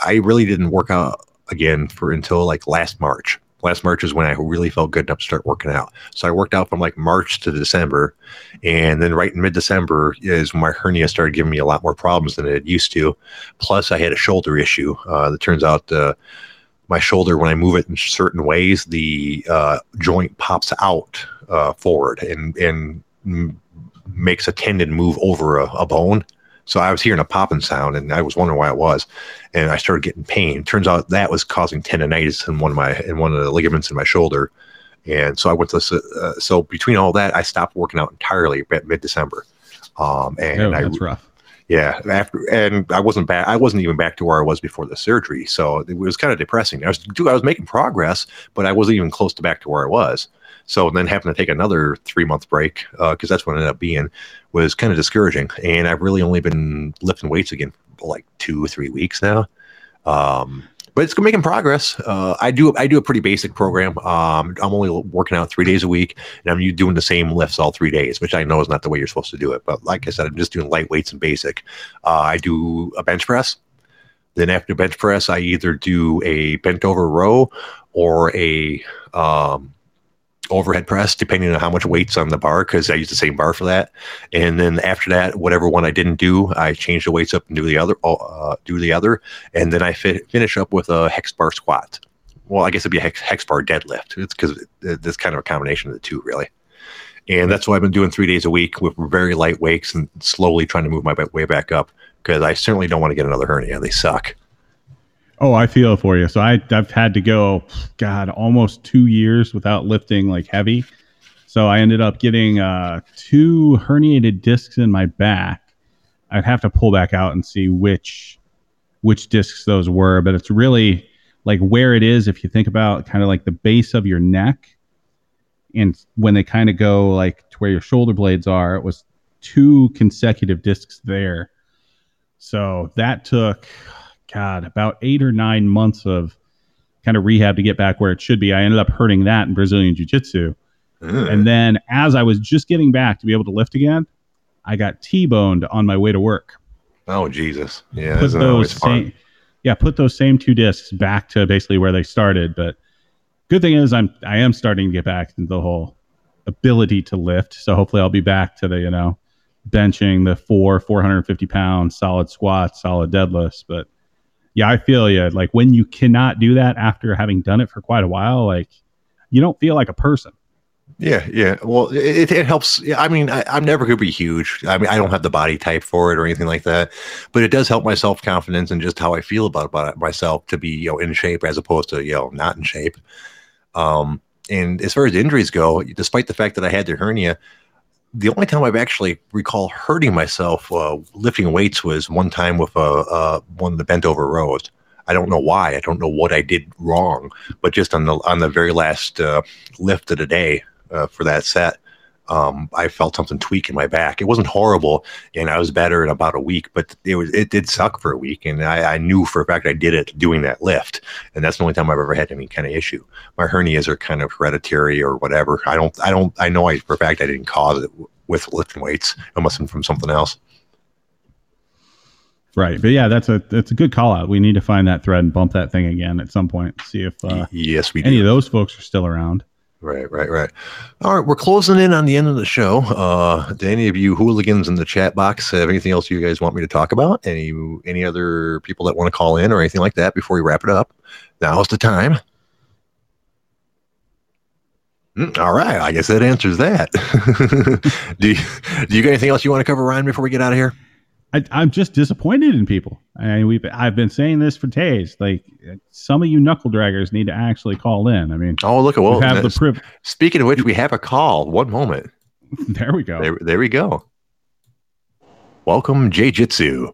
I really didn't work out again for until like last March. Last March is when I really felt good enough to start working out. So I worked out from like March to December, and then right in mid December is when my hernia started giving me a lot more problems than it used to. Plus, I had a shoulder issue. Uh, that turns out uh, my shoulder, when I move it in certain ways, the uh, joint pops out uh, forward and and makes a tendon move over a, a, bone. So I was hearing a popping sound, and I was wondering why it was, and I started getting pain. Turns out that was causing tendonitis in one of my in one of the ligaments in my shoulder, and so I went to uh, so between all that, I stopped working out entirely at mid December. Um, and oh, that's I, rough. Yeah, after and I wasn't back. I wasn't even back to where I was before the surgery, so it was kind of depressing. I was I was making progress, but I wasn't even close to back to where I was. So then having to take another three month break because uh, that's what ended up being was kind of discouraging. And I've really only been lifting weights again for like two or three weeks now. Um, but it's making progress. Uh, I do I do a pretty basic program. Um, I'm only working out three days a week, and I'm doing the same lifts all three days, which I know is not the way you're supposed to do it. But like I said, I'm just doing light weights and basic. Uh, I do a bench press. Then after bench press, I either do a bent over row or a um, overhead press, depending on how much weight's on the bar, because I use the same bar for that. And then after that, whatever one I didn't do, I change the weights up and do the other, uh, do the other, and then I fi- finish up with a hex bar squat. Well, I guess it'd be a hex, hex bar deadlift. It's because it's kind of a combination of the two, really. And that's what I've been doing three days a week with very light weights and slowly trying to move my way back up because I certainly don't want to get another hernia. They suck. Oh, I feel it for you. So I, I've had to go, God, almost two years without lifting like heavy. So I ended up getting uh, two herniated discs in my back. I'd have to pull back out and see which which discs those were, but it's really like where it is. If you think about kind of like the base of your neck, and when they kind of go like to where your shoulder blades are, it was two consecutive discs there. So that took God, about eight or nine months of kind of rehab to get back where it should be. I ended up hurting that in Brazilian Jiu Jitsu. Mm. And then as I was just getting back to be able to lift again, I got T boned on my way to work. Oh, Jesus. Yeah. Put those same, yeah, put those same two discs back to basically where they started. But good thing is I'm I am starting to get back into the whole ability to lift. So hopefully I'll be back to the, you know, benching the four, 450 pounds, solid squats, solid deadlifts. But yeah, I feel you. Like when you cannot do that after having done it for quite a while, like you don't feel like a person. Yeah, yeah. Well, it, it helps. I mean, I, I'm never going to be huge. I mean, I don't have the body type for it or anything like that. But it does help my self confidence and just how I feel about about myself to be you know in shape as opposed to you know not in shape. Um, and as far as injuries go, despite the fact that I had the hernia, the only time I've actually recall hurting myself uh, lifting weights was one time with a uh, one of the bent over rows. I don't know why. I don't know what I did wrong, but just on the on the very last uh, lift of the day, uh, for that set, um, I felt something tweak in my back. It wasn't horrible, and I was better in about a week, but it was it did suck for a week, and I, I knew for a fact I did it doing that lift, and that's the only time I've ever had any kind of issue. My hernias are kind of hereditary or whatever. I don't I don't I know I for a fact I didn't cause it with lifting weights. It must have been from something else. Right, but yeah, that's a that's a good call out. We need to find that thread and bump that thing again at some point. See if uh, yes, we any of those folks are still around. Right, right, right. All right, we're closing in on the end of the show. Uh, do any of you hooligans in the chat box have anything else you guys want me to talk about? Any any other people that want to call in or anything like that before we wrap it up? Now's the time. Mm, all right, I guess that answers that. do you, do you got anything else you want to cover, Ryan, before we get out of here? I, I'm just disappointed in people. I mean, we've I've been saying this for days. Like some of you knuckle draggers need to actually call in. I mean, Oh, look at well. we have the priv- Speaking of which, we have a call. One moment. There we go. There, there we go. Welcome, Jay Jitsu.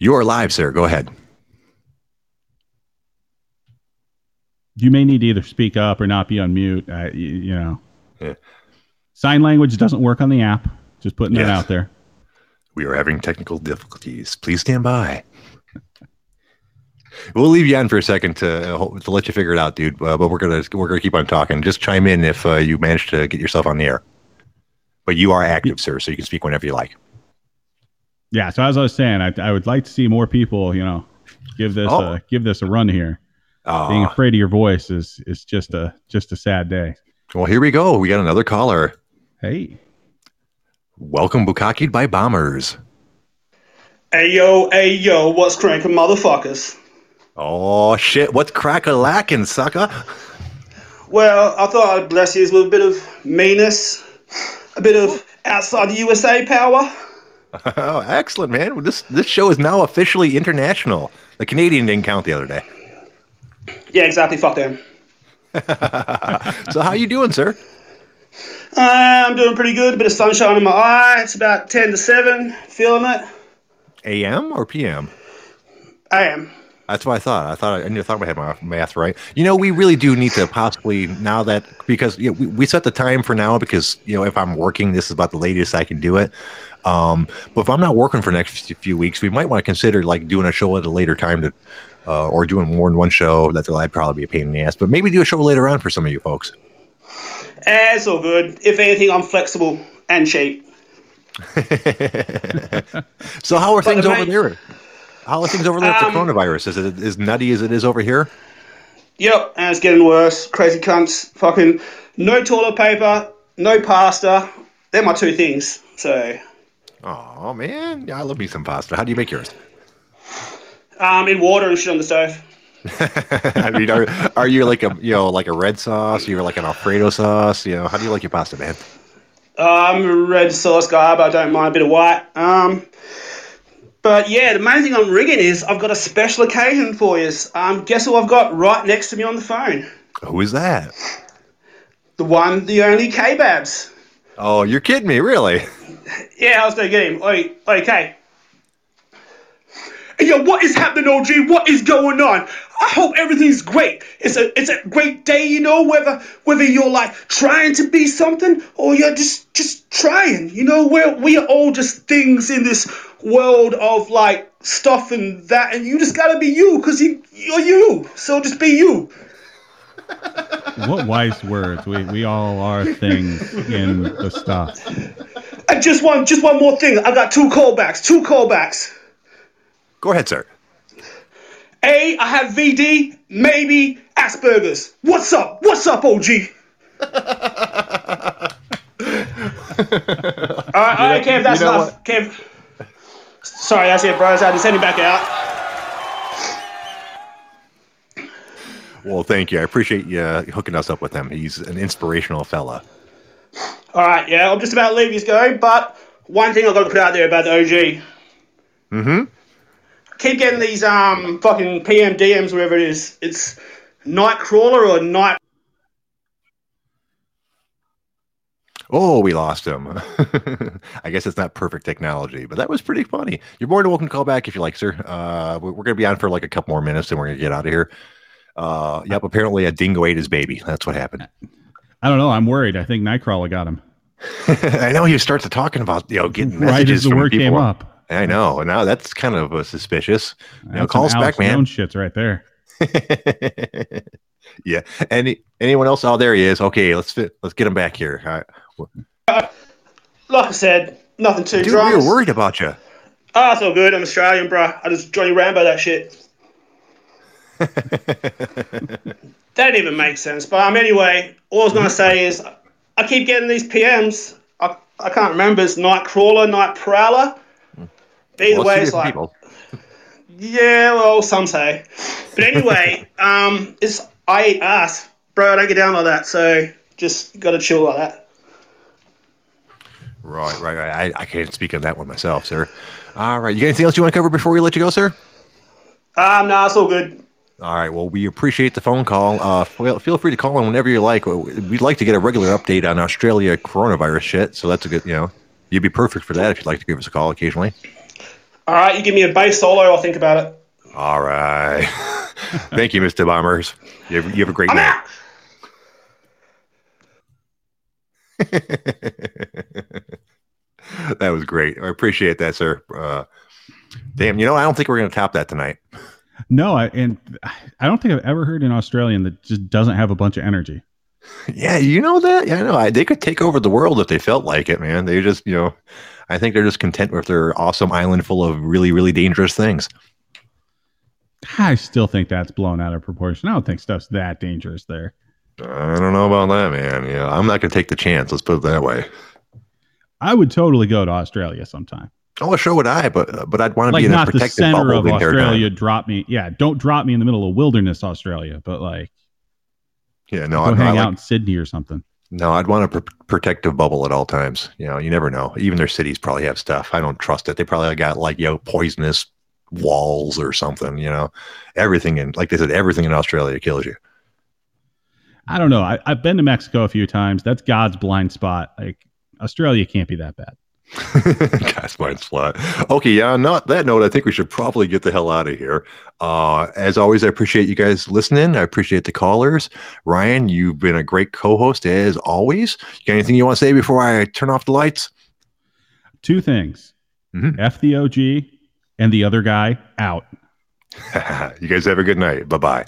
You are live, sir. Go ahead. You may need to either speak up or not be on mute. Uh, you, you know, Yeah. sign language doesn't work on the app. Just putting that out there. We are having technical difficulties. Please stand by. We'll leave you on for a second to uh, to let you figure it out, dude. Uh, but we're gonna we're gonna keep on talking. Just chime in if uh, you manage to get yourself on the air. But you are active, sir, so you can speak whenever you like. Yeah. So as I was saying, I, I would like to see more people. You know, give this Oh. uh, give this a run here. Being Uh, afraid of your voice is is just a just a sad day. well, here we go. We got another caller. Hey. Welcome, Bukaki by Bombers. Hey yo, hey yo, what's cranking, motherfuckers? Oh shit! What's crack a lacking, sucker? Well, I thought I'd bless you with a bit of meanness, a bit of outside the USA power. Oh, excellent, man. This this show is now officially international. The Canadian didn't count the other day. Yeah, exactly. Fuck them. So how you doing, sir? Uh, I'm doing pretty good. A bit of sunshine in my eye. It's about ten to seven. Feeling it. AM or PM? I am. That's what I thought. I thought I knew. I thought I had my math right. You know, we really do need to possibly now that because you know, we, we set the time for now because you know if I'm working, this is about the latest I can do it. Um, but if I'm not working for the next few weeks, we might want to consider like doing a show at a later time to, uh, or doing more than one show. That's that'd probably be a pain in the ass. But maybe do a show later on for some of you folks. Eh, it's all good. If anything, I'm flexible and cheap. So how are But things over main- there? How are things over there with the Um, coronavirus? Is it as nutty as it is over here? Yep, and it's getting worse. Crazy cunts. Fucking no toilet paper, no pasta. They're my two things. So, Oh man, yeah, I love me some pasta. How do you make yours? um, in water and shit on the stove. I mean, are are you like a you know like a red sauce? You're like an Alfredo sauce. You know, how do you like your pasta, man? I'm a red sauce guy, but I don't mind a bit of white. Um, but yeah, the main thing I'm rigging is I've got a special occasion for you. Um, guess who I've got right next to me on the phone? Who is that? The one, the only K-Babs. Oh, you're kidding me, really? Yeah, I was gonna get him. Oi. Hey, yo, what is happening, OG? What is going on? I hope everything's great. It's a it's a great day, you know, whether whether you're like trying to be something or you're just just trying. You know, we're we are all just things in this world of like stuff and that, and you just gotta be you, cause you you're you. So just be you. What wise words. We we all are things in the stuff. And just one just one more thing. I got two callbacks. Two callbacks. Go ahead, sir. A, I have VD, maybe Asperger's. What's up? What's up, OG? Alright, alright, Kev, that's you know enough. Kev. Sorry, that's it, bros. I had to send him back out. Well, thank you. I appreciate you uh, hooking us up with him. He's an inspirational fella. All right, yeah, I'm just about to leave you go, but one thing I've got to put out there about the OG. Mm-hmm. Keep getting these um fucking PM DMs, whatever it is. It's Nightcrawler or Night. Oh, we lost him. I guess it's not perfect technology, but that was pretty funny. You're more than welcome to call back if you like, sir. Uh, we- we're going to be on for like a couple more minutes and we're going to get out of here. Uh, yep, apparently a dingo ate his baby. That's what happened. I don't know. I'm worried. I think Nightcrawler got him I know he starts talking about, you know, getting right messages as the from word people. came up. I know. Now that's kind of uh, suspicious. You know, That's call us some back, man. Jones shit's right there. yeah. Any anyone else? Oh, there he is. Okay, let's fit, let's get him back here. All right. Like I said, nothing too Dude, we dramas. were worried about you. Ah, it's all good. I'm Australian, bruh. I just Johnny Rambo that shit. That didn't even make sense. But um, anyway, all I was gonna say is I keep getting these PMs. I, I can't remember. It's Nightcrawler, Night Prowler. Either Well, way, it's like people. yeah, well, some say. But anyway, um, it's I eat ass, bro. I don't get down like that. So just gotta chill like that. Right, right, right. I, I can't speak on that one myself, sir. All right. You got anything else you want to cover before we let you go, sir? Um, no, it's all good. All right. Well, we appreciate the phone call. Uh, feel, feel free to call in whenever you like. We'd like to get a regular update on Australia coronavirus shit. So that's a good, you know, you'd be perfect for that if you'd like to give us a call occasionally. All right, you give me a bass solo. I'll think about it. All right. Thank you, Mr. Bombers. You have, you have a great I'm night. out. that was great. I appreciate that, sir. Uh, damn, you know, I don't think we're going to top that tonight. No, I, and I don't think I've ever heard an Australian that just doesn't have a bunch of energy. Yeah, you know that. Yeah, I know. I, they could take over the world if they felt like it, man. They just, you know, I think they're just content with their awesome island full of really, really dangerous things. I still think that's blown out of proportion. I don't think stuff's that dangerous there. I don't know about that, man. Yeah, I'm not going to take the chance. Let's put it that way. I would totally go to Australia sometime. Oh, sure would I, but uh, but I'd want to Like be in a not the protected center bubble of the Australia. Drop me, yeah. Don't drop me in the middle of wilderness Australia, but like Yeah, no, go I'd, hang out like, in Sydney or something. No, I'd want a pr- protective bubble at all times. You know, you never know. Even their cities probably have stuff. I don't trust it. They probably got like you know poisonous walls or something. You know, everything in like they said, everything in Australia kills you. I don't know. I, I've been to Mexico a few times. That's God's blind spot. Like Australia can't be that bad. God's mind slot. Okay, yeah, on not that note, I think we should probably get the hell out of here. Uh, as always, I appreciate you guys listening. I appreciate the callers. Ryan, you've been a great co-host as always. You got anything you want to say before I turn off the lights? Two things: Mhm. F the OG and the other guy out. you guys have a good night. Bye bye.